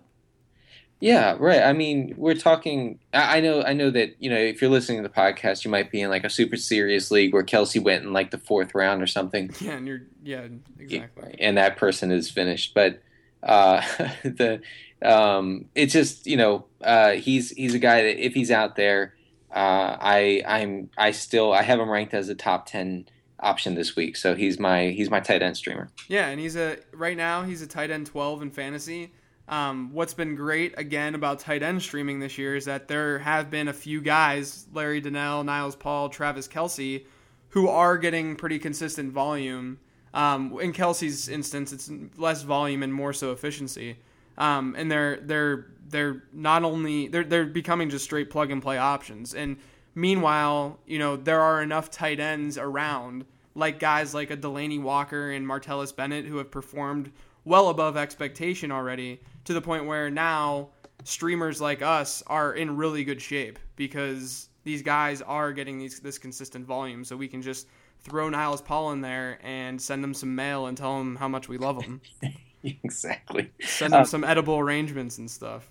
Yeah, right. I mean, we're talking. I know. I know that you know. If you're listening to the podcast, you might be in like a super serious league where Kelce went in like the fourth round or something. <laughs> Yeah, and you're. Yeah, exactly. And that person is finished, but uh, <laughs> the um, it's just you know uh, he's he's a guy that if he's out there, uh, I I'm I still I have him ranked as a top ten option this week. So he's my he's my tight end streamer. Yeah, and he's a right now he's a tight end twelve in fantasy. Um, what's been great again about tight end streaming this year is that there have been a few guys, Larry Donnell, Niles Paul, Travis Kelce, who are getting pretty consistent volume. Um, in Kelce's instance, it's less volume and more so efficiency. Um, and they're they're they're not only they're they're becoming just straight plug and play options. And meanwhile, you know, there are enough tight ends around, like guys like a Delanie Walker and Martellus Bennett who have performed well above expectation already, to the point where now streamers like us are in really good shape because these guys are getting these this consistent volume, so we can just throw Niles Paul in there and send them some mail and tell them how much we love them. <laughs> exactly. Send them uh, some edible arrangements and stuff.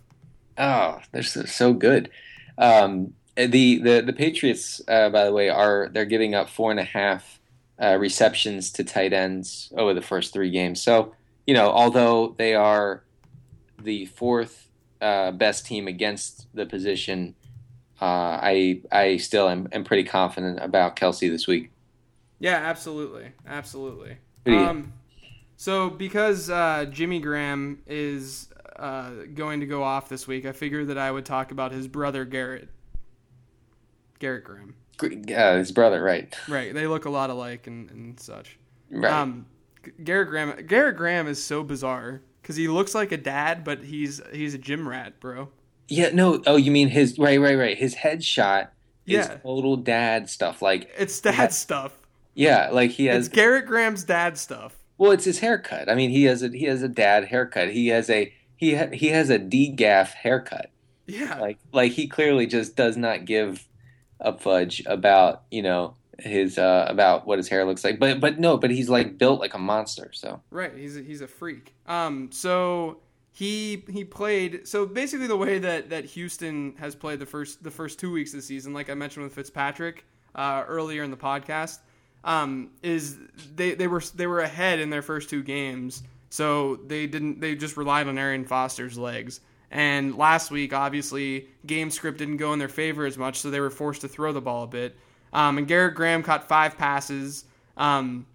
Oh, they're so, so good. Um, the the the Patriots, uh, by the way, are they're giving up four and a half uh, receptions to tight ends over the first three games. So you know, although they are the fourth uh, best team against the position, uh, I I still am, am pretty confident about Kelce this week. Yeah, absolutely, absolutely. Um, so because uh, Jimmy Graham is uh, going to go off this week, I figured that I would talk about his brother Garrett. Garrett Graham. Yeah, his brother, right? Right. They look a lot alike and, and such. Right. Um, Garrett Graham. Garrett Graham is so bizarre because he looks like a dad, but he's he's a gym rat, bro. Yeah. No. Oh, you mean his right, right, right. His headshot is yeah. total dad stuff. Like it's dad stuff. Yeah, like he has. It's Garrett Graham's dad stuff. Well, it's his haircut. I mean, he has a he has a dad haircut. He has a he ha, he has a degaff haircut. Yeah. Like like he clearly just does not give a fudge about you know his uh about what his hair looks like. But but no, but he's like built like a monster. So right, he's a, he's a freak. Um, so he he played so basically the way that that Houston has played the first the first two weeks of the season, like I mentioned with Fitzpatrick uh, earlier in the podcast, um, is they they were they were ahead in their first two games, so they didn't they just relied on Arian Foster's legs. And last week, obviously, game script didn't go in their favor as much, so they were forced to throw the ball a bit. Um, and Garrett Graham caught five passes um,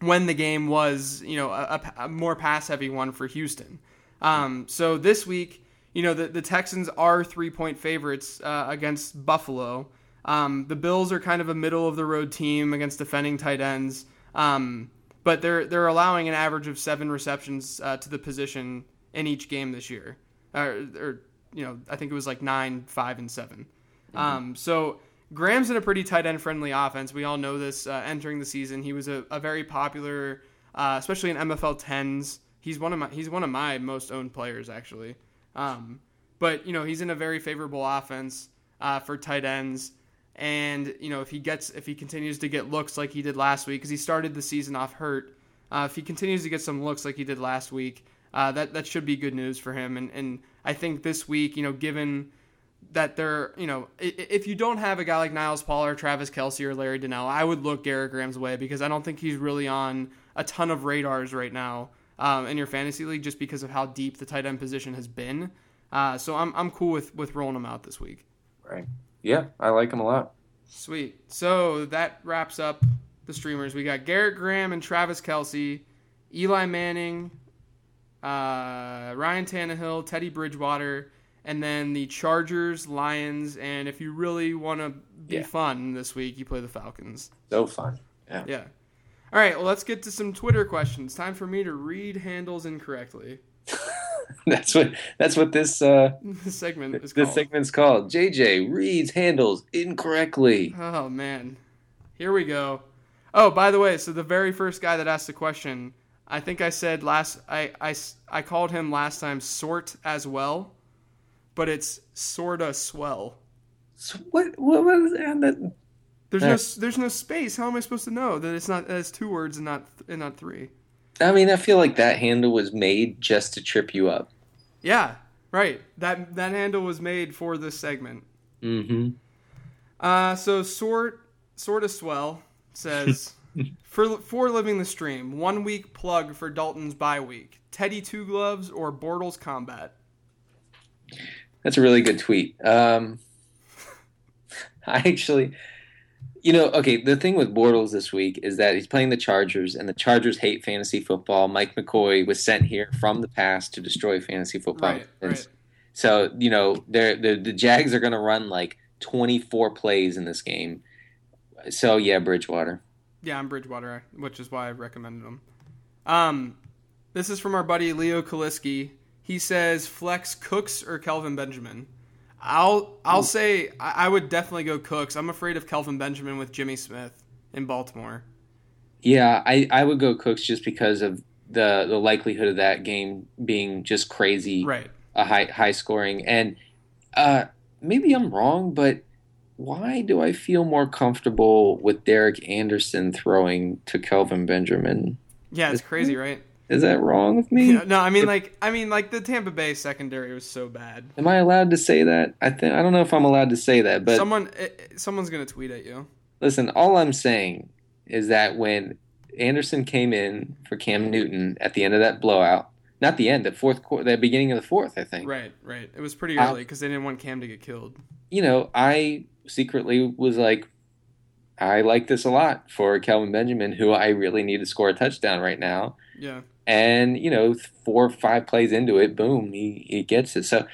when the game was, you know, a, a more pass heavy one for Houston. Um, so this week, you know, the, the Texans are three point favorites uh, against Buffalo. Um, the Bills are kind of a middle of the road team against defending tight ends, um, but they're they're allowing an average of seven receptions uh, to the position in each game this year, or, or, you know, I think it was like nine, five, and 7 mm-hmm. Um, so Graham's in a pretty tight end friendly offense. We all know this uh, entering the season. He was a, a very popular, uh, especially in MFL tens. He's one of my he's one of my most owned players actually. Um, but you know he's in a very favorable offense uh, for tight ends, and you know if he gets if he continues to get looks like he did last week because he started the season off hurt. Uh, if he continues to get some looks like he did last week, uh, that that should be good news for him. And and I think this week, you know, given that they're, you know, if you don't have a guy like Niles Paul or Travis Kelce or Larry Donnell, I would look Garrett Graham's way because I don't think he's really on a ton of radars right now um, in your fantasy league just because of how deep the tight end position has been. Uh, so I'm, I'm cool with, with rolling him out this week. Right. Yeah, I like him a lot. Sweet. So that wraps up the streamers. We got Garrett Graham and Travis Kelsey, Eli Manning, uh, Ryan Tannehill, Teddy Bridgewater, and then the Chargers, Lions, and if you really want to be yeah. fun this week, you play the Falcons. So fun. Yeah. Yeah. All right, well, let's get to some Twitter questions. Time for me to read handles incorrectly. <laughs> that's what that's what this uh <laughs> this segment is called. this called. segment's called. JJ reads handles incorrectly. Oh man. Here we go. Oh, by the way, so the very first guy that asked the question, I think I said last I I I called him last time sort as well but it's sorta swell. So what? What was that? There's no there's no space. How am I supposed to know that it's not as two words and not and not three? I mean, I feel like that handle was made just to trip you up. Yeah, right. That that handle was made for this segment. Mm-hmm. Uh, so sort sort of swell says <laughs> for for living the stream. One week plug for Dalton's bye week. Teddy two gloves or Bortles combat. That's a really good tweet. Um, <laughs> I actually, you know, okay. The thing with Bortles this week is that he's playing the Chargers, and the Chargers hate fantasy football. Mike McCoy was sent here from the past to destroy fantasy football. Right, right. So you know, the the Jags are going to run like 24 plays in this game. So yeah, Bridgewater. Yeah, I'm Bridgewater, which is why I recommended him. Um, this is from our buddy Leo Kaliski. He says flex Cooks or Kelvin Benjamin. I'll I'll Ooh. say I, would definitely go Cooks. I'm afraid of Kelvin Benjamin with Jimmy Smith in Baltimore. Yeah, I, I would go Cooks just because of the the likelihood of that game being just crazy, right? A high high scoring, and uh, maybe I'm wrong, but why do I feel more comfortable with Derek Anderson throwing to Kelvin Benjamin? Yeah, it's crazy, right? Is that wrong with me? Yeah, no, I mean like I mean like the Tampa Bay secondary was so bad. Am I allowed to say that? I think I don't know if I'm allowed to say that, but Someone eh, eh, someone's going to tweet at you. listen, all I'm saying is that when Anderson came in for Cam Newton at the end of that blowout, not the end, the fourth quarter, the beginning of the fourth, I think. Right, right. It was pretty early cuz they didn't want Cam to get killed. You know, I secretly was like, I like this a lot for Kelvin Benjamin, who I really need to score a touchdown right now. Yeah. And you know four or five plays into it boom he, he gets it so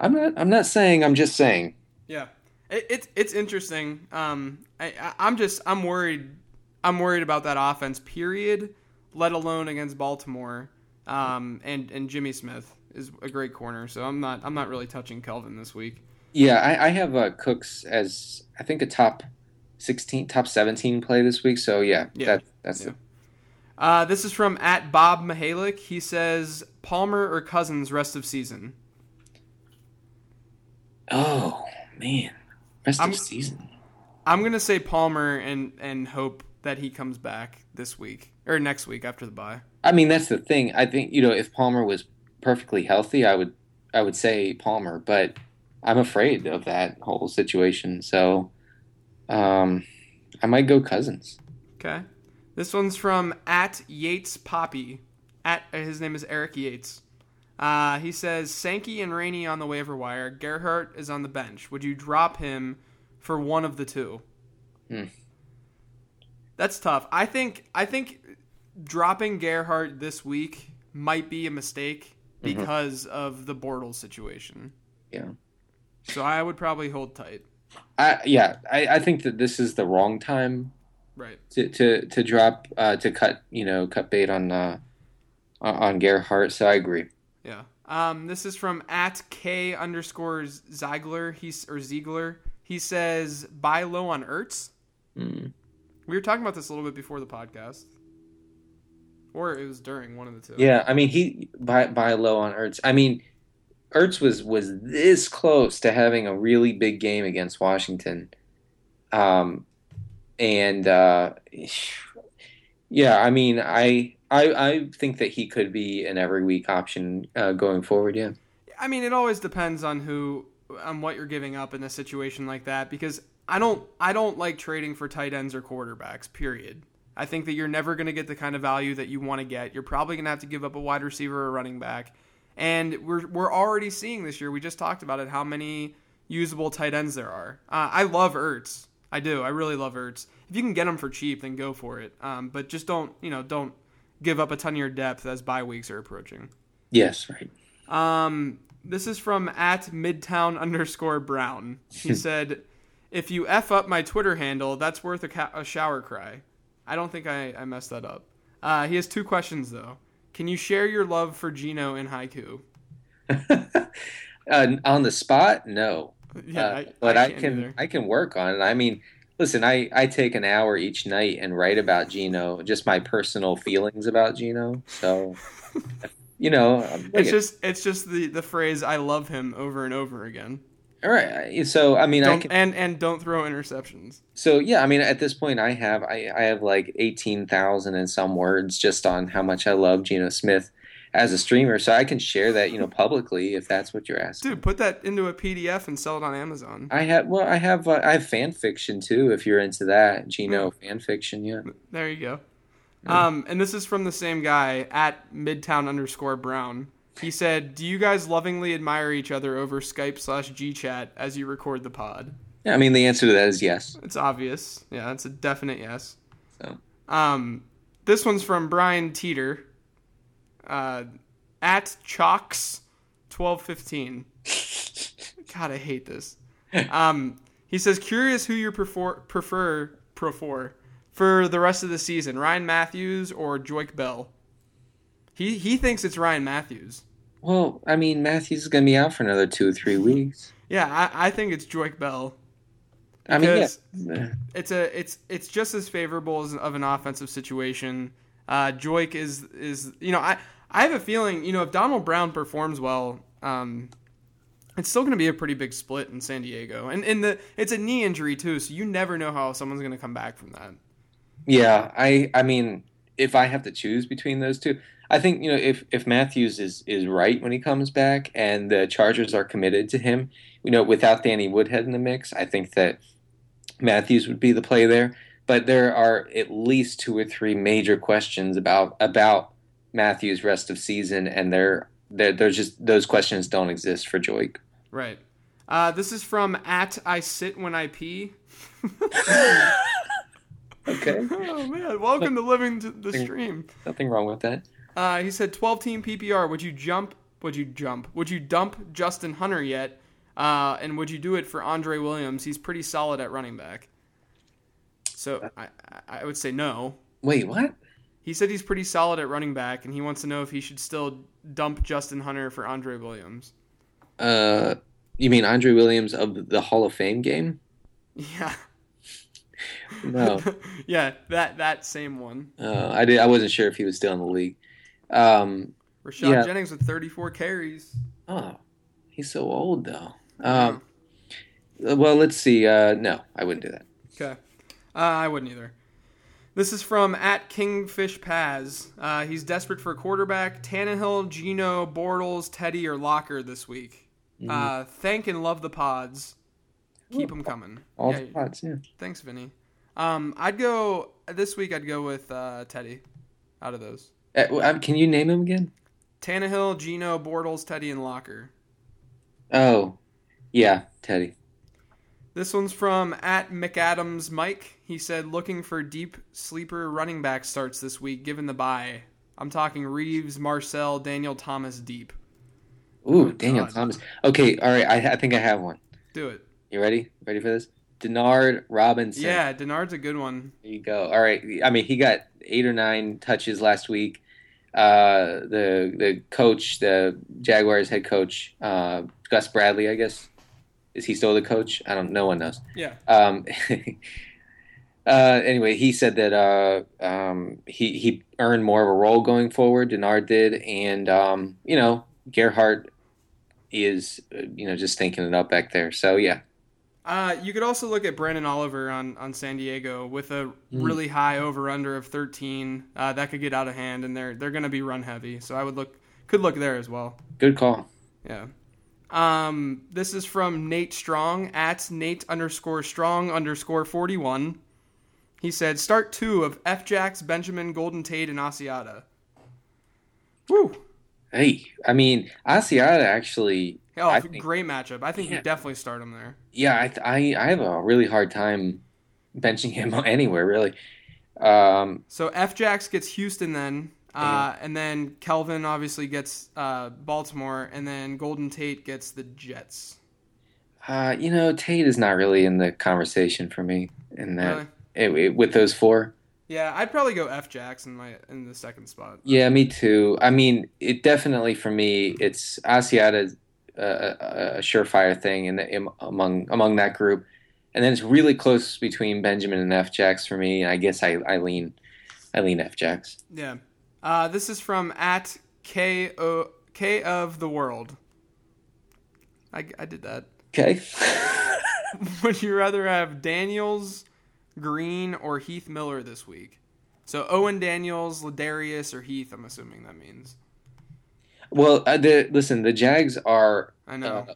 i'm not i'm not saying i'm just saying Yeah, it, it's it's interesting. Um, I, I'm just I'm worried. I'm worried about that offense. Period. Let alone against Baltimore. Um, and and Jimmy Smith is a great corner. So I'm not I'm not really touching Kelvin this week. yeah i, I have uh, cooks as i think a top 16 top 17 play this week so yeah, Yeah. that, that's Yeah. Uh, this is from at Bob Mihalik. He says Palmer or Cousins rest of season. oh man rest I'm- of season I'm gonna say Palmer and and hope that he comes back this week or next week after the bye. i mean that's the thing i think you know if palmer was perfectly healthy i would i would say palmer but i'm afraid of that whole situation so um i might go cousins Okay. This one's from at Yates Poppy. At uh, his name is Eric Yates. Uh, he says Sankey and Rainey on the waiver wire. Gerhart is on the bench. Would you drop him for one of the two? Hmm. That's tough. I think I think dropping Gerhart this week might be a mistake because of the Bortles situation. yeah So I would probably hold tight. I, yeah, I, I think that this is the wrong time Right. to to, to drop uh, to cut you know cut bait on uh, on Gerhart. So I agree. Yeah. Um, this is from at K underscore Ziegler. He's or Ziegler. He says buy low on Ertz. Mm. We were talking about this a little bit before the podcast, or it was during one of the two. Yeah, I mean he buy buy low on Ertz. I mean Ertz was was this close to having a really big game against Washington, um, and uh, yeah, I mean I. I, I think that he could be an every week option uh, going forward. Yeah. I mean, it always depends on who, on what you're giving up in a situation like that. Because I don't, I don't like trading for tight ends or quarterbacks. Period. I think that you're never going to get the kind of value that you want to get. You're probably going to have to give up a wide receiver or running back. And we're we're already seeing this year. We just talked about it. How many usable tight ends there are. Uh, I love Ertz. I do. I really love Ertz. If you can get him for cheap, then go for it. Um, but just don't, you know, don't give up a ton of your depth as bye weeks are approaching. Yes. Right. Um, this is from at Midtown underscore Brown. He <laughs> said, "If you f up my Twitter handle, that's worth a, ca- a shower cry." I don't think I, I messed that up. Uh, he has two questions though. Can you share your love for Geno in haiku? <laughs> uh, on the spot, no. <laughs> Yeah, Uh, I, but I, can't can either. I can work on it. I mean, listen, I I take an hour each night and write about Geno, just my personal feelings about Geno. So, <laughs> you know, It's just it's just the the phrase "I love him" over and over again. all right. So I mean, I Don't, can. and and don't throw interceptions. So yeah, I mean, at this point, I have I I have like eighteen thousand and some words just on how much I love Geno Smith as a streamer. So I can share that, you know, publicly if that's what you're asking. Dude, put that into a PDF and sell it on Amazon. I have well, I have uh, I have fan fiction too. If you're into that, Geno fan fiction, yeah. There you go. Um, and this is from the same guy at Midtown underscore Brown. He said, "Do you guys lovingly admire each other over Skype slash GChat as you record the pod?" Yeah, I mean, the answer to that is yes. It's obvious. Yeah, it's a definite yes. So. Um, this one's from Brian Teeter. Uh, at Chalks twelve fifteen. God, I hate this. Um, he says, "Curious who you prefer prefer prefer for the rest of the season, Ryan Mathews or Joique Bell." He he thinks it's Ryan Mathews. Well, I mean, Mathews is going to be out for another two or three weeks. Yeah, I, I think it's Joique Bell. I mean, yeah. it's a it's it's just as favorable as of an offensive situation. Uh, Joique is is you know I I have a feeling you know if Donald Brown performs well, um, it's still going to be a pretty big split in San Diego, and and the it's a knee injury too, so you never know how someone's going to come back from that. Yeah, I I mean, if I have to choose between those two, I think you know if if Mathews is is right when he comes back, and the Chargers are committed to him, you know, without Danny Woodhead in the mix, I think that Mathews would be the play there. But there are at least two or three major questions about about Mathews' rest of season, and they're, they're, there's just those questions don't exist for Joique. Right. Uh, this is from at I sit when I pee. <laughs> okay. <laughs> oh man, welcome to living to the stream. Nothing wrong with that. Uh, he said 12 team PPR. Would you jump? Would you jump? Would you dump Justin Hunter yet? Uh, and would you do it for Andre Williams? He's pretty solid at running back. So I, I would say no. Wait, what? He said he's pretty solid at running back, and he wants to know if he should still dump Justin Hunter for Andre Williams. Uh, you mean Andre Williams of the Hall of Fame game? Yeah. No. <laughs> yeah, that that same one. Uh, I did. I wasn't sure if he was still in the league. Um, Rashad yeah. Jennings with 34 carries. oh, he's so old though. Um, well, let's see. Uh, no, I wouldn't do that. Okay. Uh, I wouldn't either. This is from at Kingfish Paz. Uh, he's desperate for a quarterback. Tannehill, Geno, Bortles, Teddy, or Locker this week. Uh, thank and love the pods. Keep them coming. All Yeah, the pods, yeah. Thanks, Vinny. Um, I'd go this week. I'd go with uh, Teddy. Out of those, Uh, um, can you name him again? Tannehill, Geno, Bortles, Teddy, and Locker. Oh, yeah, Teddy. This one's from at McAdams Mike. He said looking for deep sleeper running back starts this week given the bye. I'm talking Reeves, Marcel, Daniel Thomas deep. Ooh, Daniel God. Thomas. Okay, all right. I, I think I have one. Do it. You ready? Ready for this? Denard Robinson. Yeah, Denard's a good one. There you go. All right. I mean, he got eight or nine touches last week. Uh, the the coach, the Jaguars head coach, uh, Gus Bradley, I guess. Is he still the coach? I don't. No one knows. Yeah. Um, <laughs> uh, anyway, he said that uh, um, he he earned more of a role going forward. Denard did, and um, you know Gerhart is uh, you know just thinking it up back there. So yeah, Uh, you could also look at Branden Oliver on, on San Diego with a Hmm. really high over under of 13. Uh, that could get out of hand, and they're they're going to be run heavy. So I would look could look there as well. good call. Yeah. Um, this is from Nate Strong at Nate underscore Strong underscore 41. He said, start two of F. Jacks, Benjamin, Golden Tate, and Asiata. Woo! Hey, I mean Asiata actually. Oh, I think- great matchup. I think Yeah. you definitely start him there. Yeah, I, I I have a really hard time benching him <laughs> anywhere really. Um, So F. Jacks gets Houston then, uh, and then Kelvin obviously gets uh, Baltimore, and then Golden Tate gets the Jets. uh, you know, Tate is not really in the conversation for me in that Really? it- it- with those four. Yeah, I'd probably go F. Jacks in my in the second spot. Yeah, me too. I mean, it definitely for me, it's Asiata a, a, a surefire thing in, the, in among among that group, and then it's really close between Benjamin and F Jacks for me. And I guess I, I lean I lean F Jacks. Yeah. Uh, this is from at K O K of the world. I, I did that. <laughs> Okay. Would you rather have Daniels, Green, or Heath Miller this week? So Owen Daniels, Ladarius, or Heath. I'm assuming that means. well, uh, the listen, the Jags are I know. uh,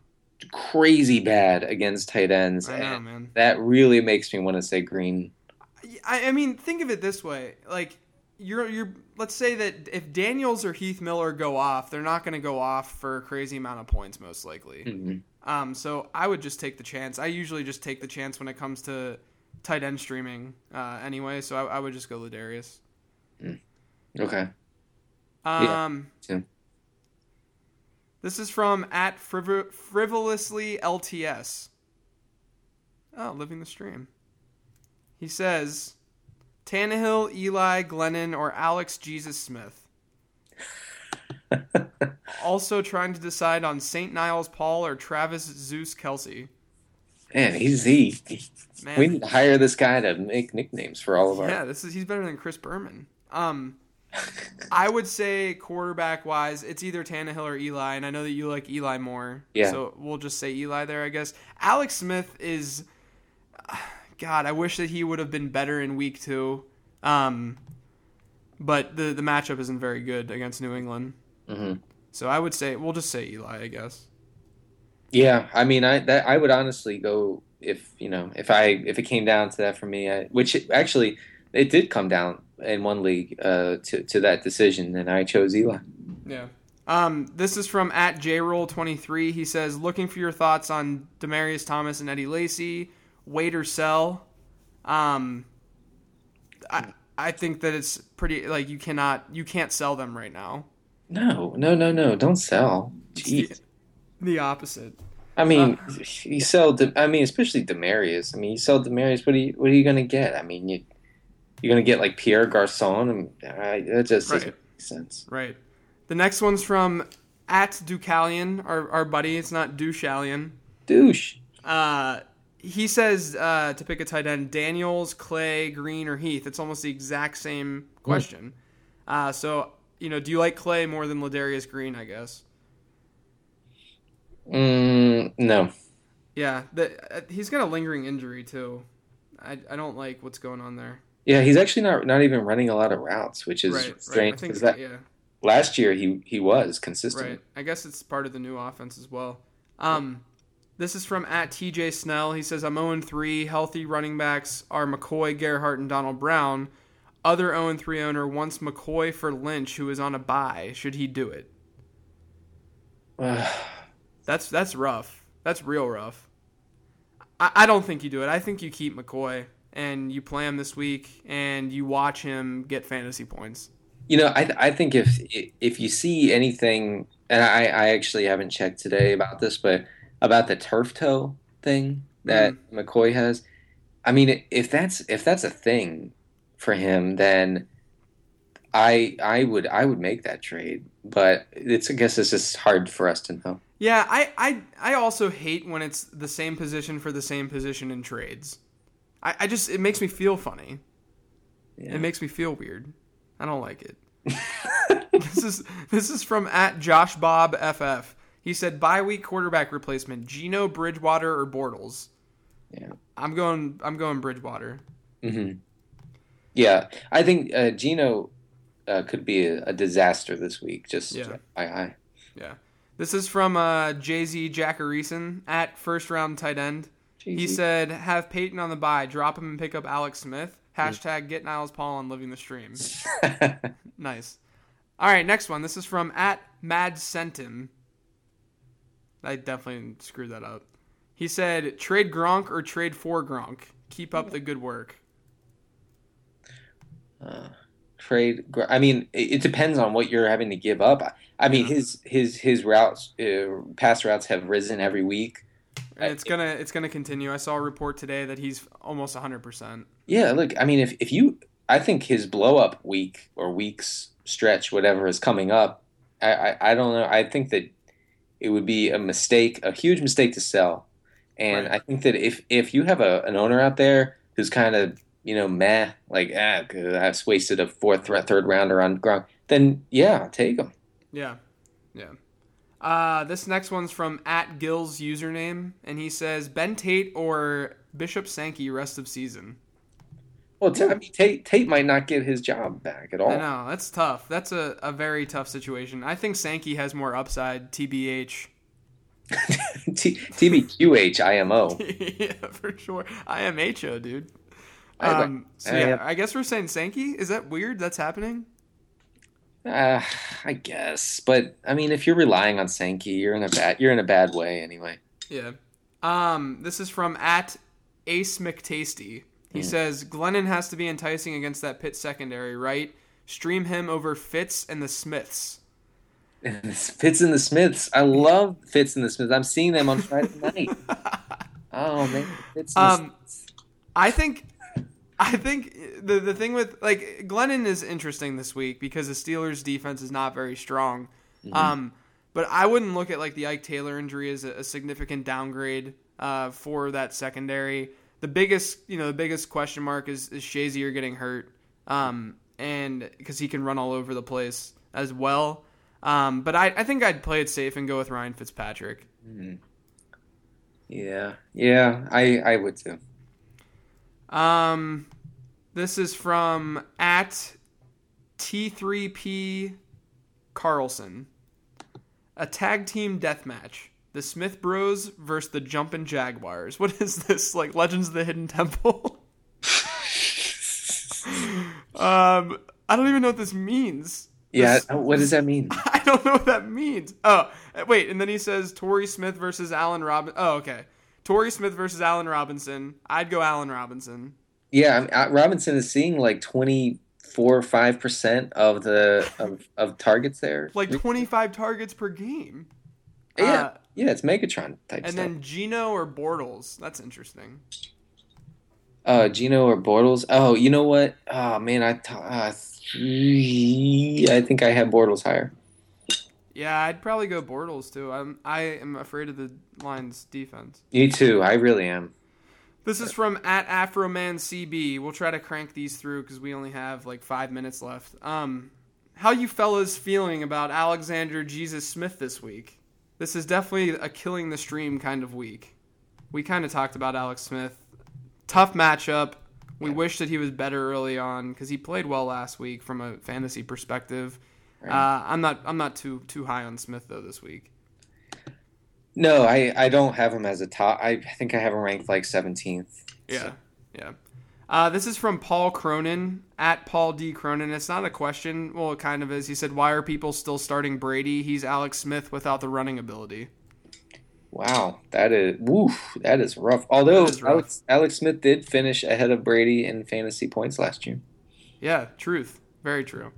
crazy bad against tight ends, I know, man. that really makes me want to say Green. I, I mean, think of it this way: like you're you're. Let's say that if Daniels or Heath Miller go off, they're not going to go off for a crazy amount of points, most likely. Mhm. Um, so I would just take the chance. I usually just take the chance when it comes to tight end streaming, uh, anyway. So I, I would just go Ladarius. Okay. Um, Yeah. this is from at friv- frivolously LTS. Oh, living the stream. He says, Tannehill, Eli, Glennon, or Alex Jesus Smith. <laughs> also trying to decide on St. Niles Paul or Travis Zeus Kelce. Man, he's he. Man, We need to hire this guy to make nicknames for all of our. yeah, this is he's better than Chris Berman. Um, <laughs> I would say quarterback wise, it's either Tannehill or Eli, and I know that you like Eli more. Yeah. So we'll just say Eli there, I guess. Alex Smith is, God, I wish that he would have been better in week two. Um, but the the matchup isn't very good against New England. hmm So I would say we'll just say Eli, I guess. Yeah, I mean, I that I would honestly go if you know if I if it came down to that for me, I, which it, actually it did come down in one league uh, to to that decision, and I chose Eli. Yeah. Um, this is from at jroll23. He says, looking for your thoughts on Demaryius Thomas and Eddie Lacy, wait or sell. Um, I I think that it's pretty like you cannot you can't sell them right now. No, no, no, no! Don't sell. It's the, the opposite. I mean, you sell. De, I mean, especially Demaryius. I mean, you sell Demaryius. What are you What are you gonna get? I mean, you you're gonna get like Pierre Garcon, and uh, that just doesn't make sense. Right. The next one's from at Ducalion, our our buddy. It's not Duchalion. Douche. Uh, he says uh, to pick a tight end: Daniels, Clay, Green, or Heath. It's almost the exact same question. Uh, so you know, do you like Clay more than Ladarius Green? I guess. Mm, no. Yeah, the, uh, he's got a lingering injury too. I, I don't like what's going on there. Yeah, he's actually not not even running a lot of routes, which is right, right. Strange because that yeah, last year he he was consistent. right. I guess it's part of the new offense as well. Um, this is from at TJ Snell. He says, "I'm 0 3. Healthy running backs are McCoy, Gerhart, and Donald Brown. Other 0 3 owner wants McCoy for Lynch, who is on a bye. Should he do it? <sighs> That's that's rough. That's real rough. I, I don't think you do it. I think you keep McCoy and you play him this week and you watch him get fantasy points. You know, I I think if if you see anything, and I I actually haven't checked today about this, but about the turf toe thing that mm. McCoy has, I mean, if that's if that's a thing for him, then I I would I would make that trade. But it's I guess it's just hard for us to know. Yeah, I, I I also hate when it's the same position for the same position in trades. I, I just it makes me feel funny. Yeah. It makes me feel weird. I don't like it. <laughs> this is this is from at Josh Bob FF. He said bye week quarterback replacement: Geno Bridgewater or Bortles. Yeah. I'm going. I'm going Bridgewater. hmm Yeah, I think uh, Geno uh, could be a, a disaster this week. Just Yeah. I, I Yeah. This is from uh, Jay Z Jackarison at first round tight end. He said, "Have Peyton on the bye. Drop him and pick up Alex Smith. Hashtag get Niles Paul on living the stream. <laughs> Nice. All right, next one. This is from at Mad Sentin. I definitely screwed that up. He said, "Trade Gronk or trade for Gronk. Keep up the good work." uh, trade. I mean, it, it depends on what you're having to give up. I, I mean, his his his routes, uh, pass routes have risen every week. And it's gonna it's gonna continue. I saw a report today that he's almost 100. percent Yeah, look, I mean, if if you, I think his blow up week or weeks stretch, whatever is coming up, I, I I don't know. I think that it would be a mistake, a huge mistake to sell. And Right. I think that if if you have a, an owner out there who's kind of you know meh, like ah, I've wasted a fourth, third rounder on Gronk, then yeah, take him. Yeah, yeah. Uh, this next one's from at Gill's username, and he says Ben Tate or Bishop Sankey rest of season. Well, I mean, Tate Tate might not get his job back at all. I know that's tough. That's a, a very tough situation. I think Sankey has more upside. Tbh. T- <laughs> TBQH IMO. <laughs> yeah, for sure. IMHO, dude. I- Um, so yeah, I guess we're saying Sankey. Is that weird? That's happening. Uh, I guess, but I mean, if you're relying on Sankey, you're in a bad you're in a bad way anyway. Yeah. Um, this is from at Ace McTasty. He says Glennon has to be enticing against that Pitt secondary, right? Stream him over Fitz and the Smiths. <laughs> Fitz and the Smiths, I love Fitz and the Smiths. I'm seeing them on Friday <laughs> night. Oh man, Fitz and the Um, I think, I think the the thing with like Glennon is interesting this week because the Steelers' defense is not very strong. Um, but I wouldn't look at like the Ike Taylor injury as a, a significant downgrade uh, for that secondary. The biggest, you know, the biggest question mark is is Shazier getting hurt. Um, and because he can run all over the place as well. Um, but I, I think I'd play it safe and go with Ryan Fitzpatrick. Yeah, yeah, I I would too. Um, this is from at T3P Carlson. A tag team death match. The Smith Bros versus the Jumpin' Jaguars. What is this? Like Legends of the Hidden Temple? <laughs> um, I don't even know what this means. Yeah, This- what does that mean? <laughs> I don't know what that means. Oh, wait, and then he says Torrey Smith versus Allen Robin. Oh, okay. Torrey Smith versus Allen Robinson. I'd go Allen Robinson. Yeah, I mean, uh, Robinson is seeing like twenty four five percent of the of, of targets there. Like 25 targets per game. yeah, uh, yeah, it's Megatron type stuff. And stuff. then Geno or Bortles. That's interesting. uh, Geno or Bortles. Oh, you know what? Oh man, I th- uh, I think I have Bortles higher. Yeah, I'd probably go Bortles too. I'm I am afraid of the Lions defense. Me too. I really am. This is from at Afroman CB. We'll try to crank these through because we only have like five minutes left. Um, how you fellas feeling about Alexander Jesus Smith this week? This is definitely a killing the stream kind of week. We kind of talked about Alex Smith. Tough matchup. We wish that he was better early on because he played well last week from a fantasy perspective. Uh, I'm not. I'm not too too high on Smith though this week. No, I I don't have him as a top. I think I have him ranked like seventeenth. Yeah, yeah. Uh, this is from Paul Cronin at Paul D Cronin. It's not a question. Well, it kind of is. He said, "Why are people still starting Brady? He's Alex Smith without the running ability." Wow, that is woof. That is rough. Although is rough. Alex Alex Smith did finish ahead of Brady in fantasy points last year. Yeah, truth. Very true.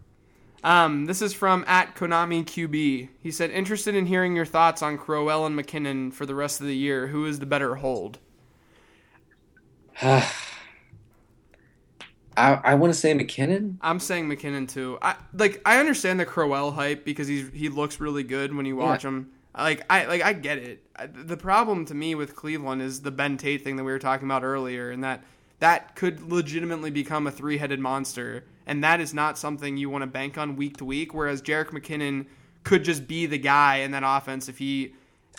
Um, this is from at Konami QB. He said, "Interested in hearing your thoughts on Crowell and McKinnon for the rest of the year. Who is the better hold?" <sighs> <sighs> I I want to say McKinnon. I'm saying McKinnon too. I like I understand the Crowell hype because he's he looks really good when you watch him. Like I like I get it. I, the problem to me with Cleveland is the Ben Tate thing that we were talking about earlier, and that that could legitimately become a three-headed monster, and that is not something you want to bank on week to week. Whereas Jerick McKinnon could just be the guy in that offense if he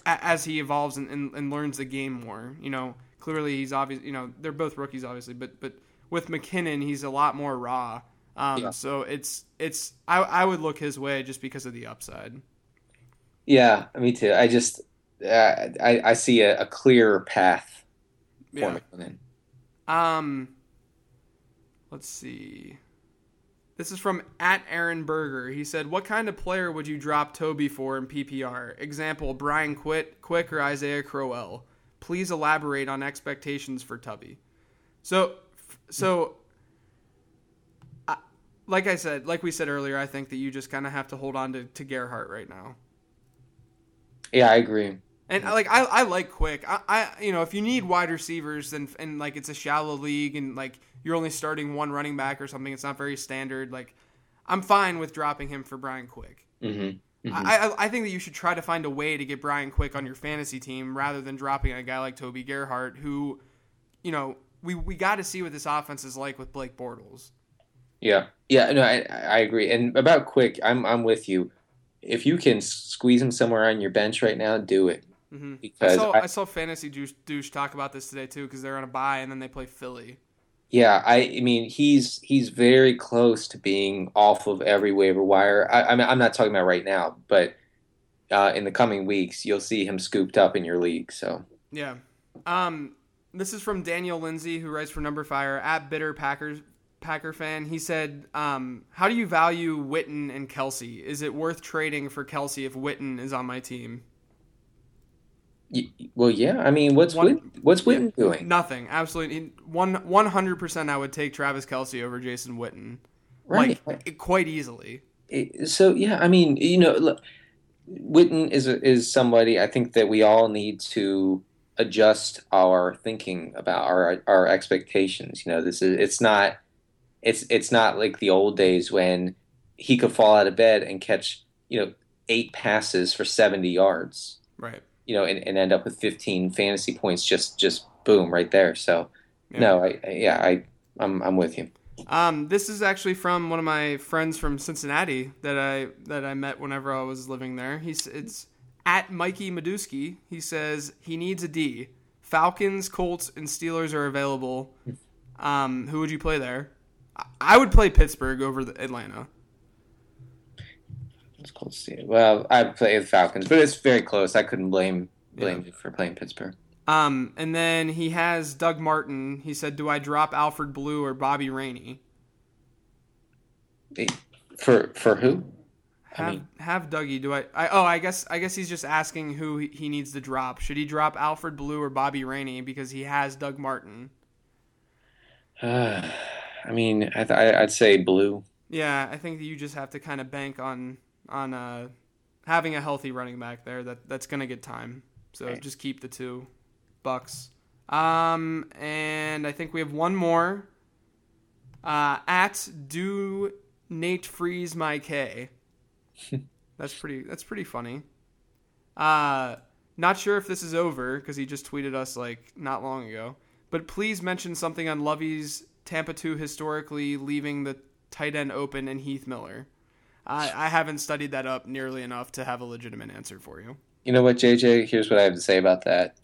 a- as he evolves and, and, and learns the game more. You know, clearly he's obvious. You know, they're both rookies, obviously, but but with McKinnon, he's a lot more raw. Um, Yeah. So it's it's I I would look his way just because of the upside. Yeah, me too. I just uh, I I see a, a clear path for Yeah. McKinnon. Um, let's see. This is from at Aaron Berger. He said, "What kind of player would you drop Toby for in PPR? Example: Brian Quit, Quick, or Isaiah Crowell. Please elaborate on expectations for Tubby." So, so, I, like I said, like we said earlier, I think that you just kind of have to hold on to to Gerhart right now. Yeah, I agree. And like I, I like quick. I, I you know if you need wide receivers and and like it's a shallow league and like you're only starting one running back or something, it's not very standard. Like I'm fine with dropping him for Brian Quick. hmm I, I I think that you should try to find a way to get Brian Quick on your fantasy team rather than dropping a guy like Toby Gerhart, who, you know, we we got to see what this offense is like with Blake Bortles. Yeah, yeah. No, I I agree. And about quick, I'm I'm with you. If you can squeeze him somewhere on your bench right now, do it hmm I because saw I- I, saw fantasy douche, douche talk about this today too because they're on a bye and then they play Philly. Yeah, I, I mean he's he's very close to being off of every waiver wire. I, I mean I'm not talking about right now, but uh, in the coming weeks you'll see him scooped up in your league. So Yeah. Um, this is from Daniel Lindsay, who writes for numberFire at Bitter Packers Packer fan. He said, um, "How do you value Witten and Kelce? Is it worth trading for Kelce if Witten is on my team?" well, yeah. I mean, what's One- Witten, what's Witten doing? Nothing. Absolutely. One one hundred percent. I would take Travis Kelce over Jason Witten. Right. Like quite easily. So yeah, I mean, you know, look, Witten is is somebody I think that we all need to adjust our thinking about our our expectations. You know, this is it's not it's it's not like the old days when he could fall out of bed and catch you know eight passes for seventy yards. Right. You know, and, and end up with fifteen fantasy points just just boom right there. So Yeah. no, I, I yeah I I'm I'm with you. Um, this is actually from one of my friends from Cincinnati that I that I met whenever I was living there. He's it's at Mikey Meduski. He says he needs a D. Falcons, Colts, and Steelers are available. Um, who would you play there? I- would play Pittsburgh over the Atlanta. It's to see. Well, I play the Falcons, but it's very close. I couldn't blame blame you for playing Pittsburgh. Um, and then he has Doug Martin. He said, "Do I drop Alfred Blue or Bobby Rainey?" For for who? I Have mean- have Dougie. Do I, I? Oh, I guess I guess he's just asking who he, needs to drop. Should he drop Alfred Blue or Bobby Rainey because he has Doug Martin? <sighs> I mean, I th- I'd say blue. Yeah, I think that you just have to kind of bank on on uh, having a healthy running back there. That that's gonna get time. So Right. just keep the two Bucs. Um, and I think we have one more. Uh, at do Nate freeze my K. <laughs> that's pretty. That's pretty funny. Uh, not sure if this is over because he just tweeted us like not long ago. But please mention something on Lovie's Tampa 2 historically leaving the tight end open and Heath Miller. I, I haven't studied that up nearly enough to have a legitimate answer for you. You know what, JJ? Here's what I have to say about that.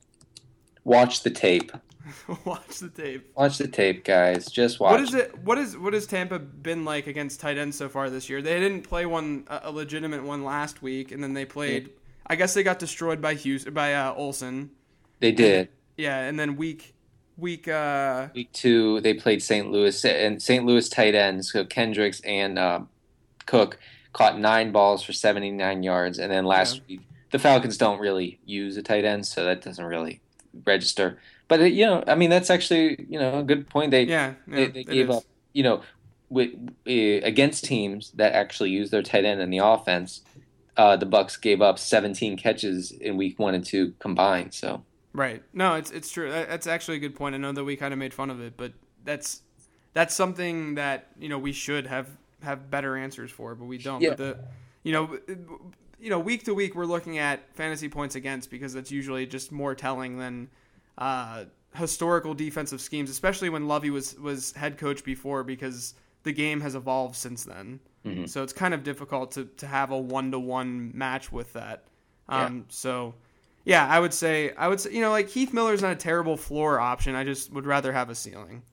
Watch the tape. <laughs> Watch the tape. Watch the tape, guys. Just watch. What is it? What is what has Tampa been like against tight ends so far this year? They didn't play one a legitimate one last week, and then they played. I guess they got destroyed by Hughes by uh, Olsen. They did. Yeah, and then week week uh Week two, they played St. Louis and St. Louis tight ends. So Kendricks and uh, Cook caught nine balls for 79 yards, and then last Yeah. week the Falcons don't really use a tight end, so that doesn't really register. But it, you know, I mean, that's actually you know a good point. They yeah, yeah they, they gave is. up, you know, with, uh, against teams that actually use their tight end in the offense. Uh, the Bucs gave up 17 catches in week one and two combined. So Right. No, it's it's true. That's actually a good point. I know that we kind of made fun of it, but that's that's something that you know we should have have better answers for, but we don't. Yeah. But the you know you know week to week we're looking at fantasy points against because that's usually just more telling than uh, historical defensive schemes, especially when Lovie was was head coach before because the game has evolved since then. Mhm. So it's kind of difficult to to have a one to one match with that. Um, So. Yeah, I would say I would say you know like Heath Miller's not a terrible floor option. I just would rather have a ceiling.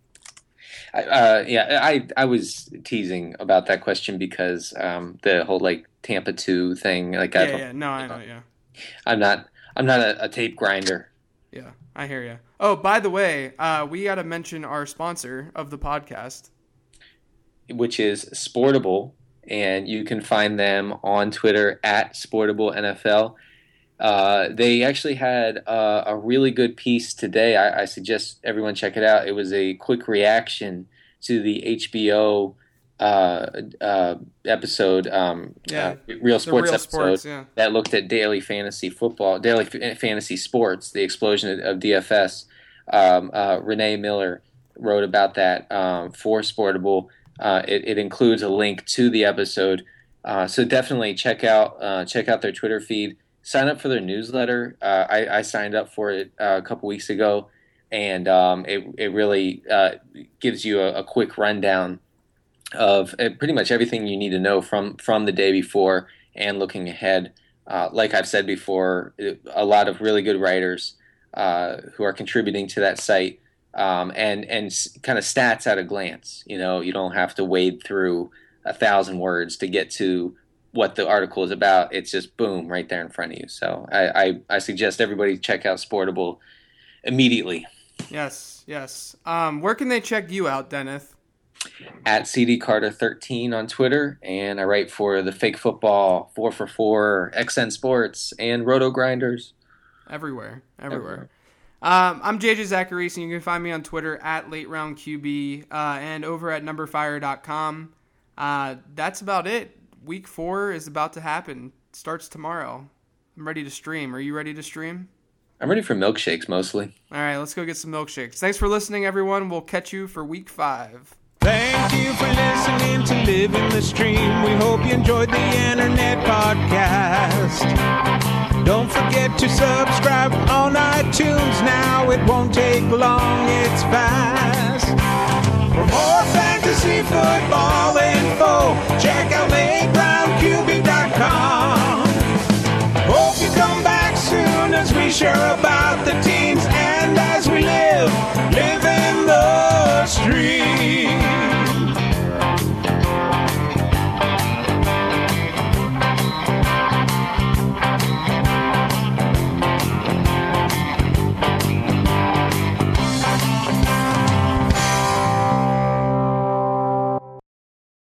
Uh, yeah, I I was teasing about that question because um, the whole like Tampa two thing. Like I Yeah, don't, yeah, no, I know, yeah, I'm not I'm not a, a tape grinder. Yeah, I hear you. Oh, by the way, uh, we got to mention our sponsor of the podcast. which is Sportable, and you can find them on Twitter at Sportable NFL. Uh, they actually had uh, a really good piece today. I, I suggest everyone check it out. It was a quick reaction to the HBO uh, uh, episode, um, Yeah. uh, Real Sports real episode sports, yeah. that looked at daily fantasy football, daily f- fantasy sports, the explosion of DFS. Um, uh, Renee Miller wrote about that um, for Sportable. Uh, it, it includes a link to the episode, uh, so definitely check out uh, check out their Twitter feed. Sign up for their newsletter. Uh, I, I signed up for it uh, a couple weeks ago, and um, it it really uh, gives you a, a quick rundown of uh, pretty much everything you need to know from from the day before and looking ahead. Uh, like I've said before, a lot of really good writers uh, who are contributing to that site, um, and and kind of stats at a glance. You know, you don't have to wade through a thousand words to get to what the article is about. It's just boom right there in front of you. So I I, I suggest everybody check out Sportable immediately Yes, yes. Um, where can they check you out, Dennis? At CD Carter 13 on Twitter, and I write for the Fake Football, Four for Four, XN Sports, and Roto Grinders. Everywhere, everywhere. Everywhere. Um, I'm JJ Zachariason, and you can find me on Twitter at Late Round QB uh, and over at numberfire.com. Uh, that's about it. Week four is about to happen. Starts tomorrow. I'm ready to stream. Are you ready to stream? I'm ready for milkshakes mostly. All right, let's go get some milkshakes. Thanks for listening, everyone. We'll catch you for week five. Thank you for listening to Living the Stream. We hope you enjoyed the internet podcast. Don't forget to subscribe on iTunes now. It won't take long, it's fast. For more fantasy football info, check out LateRoundQB.com. Hope you come back soon as we share about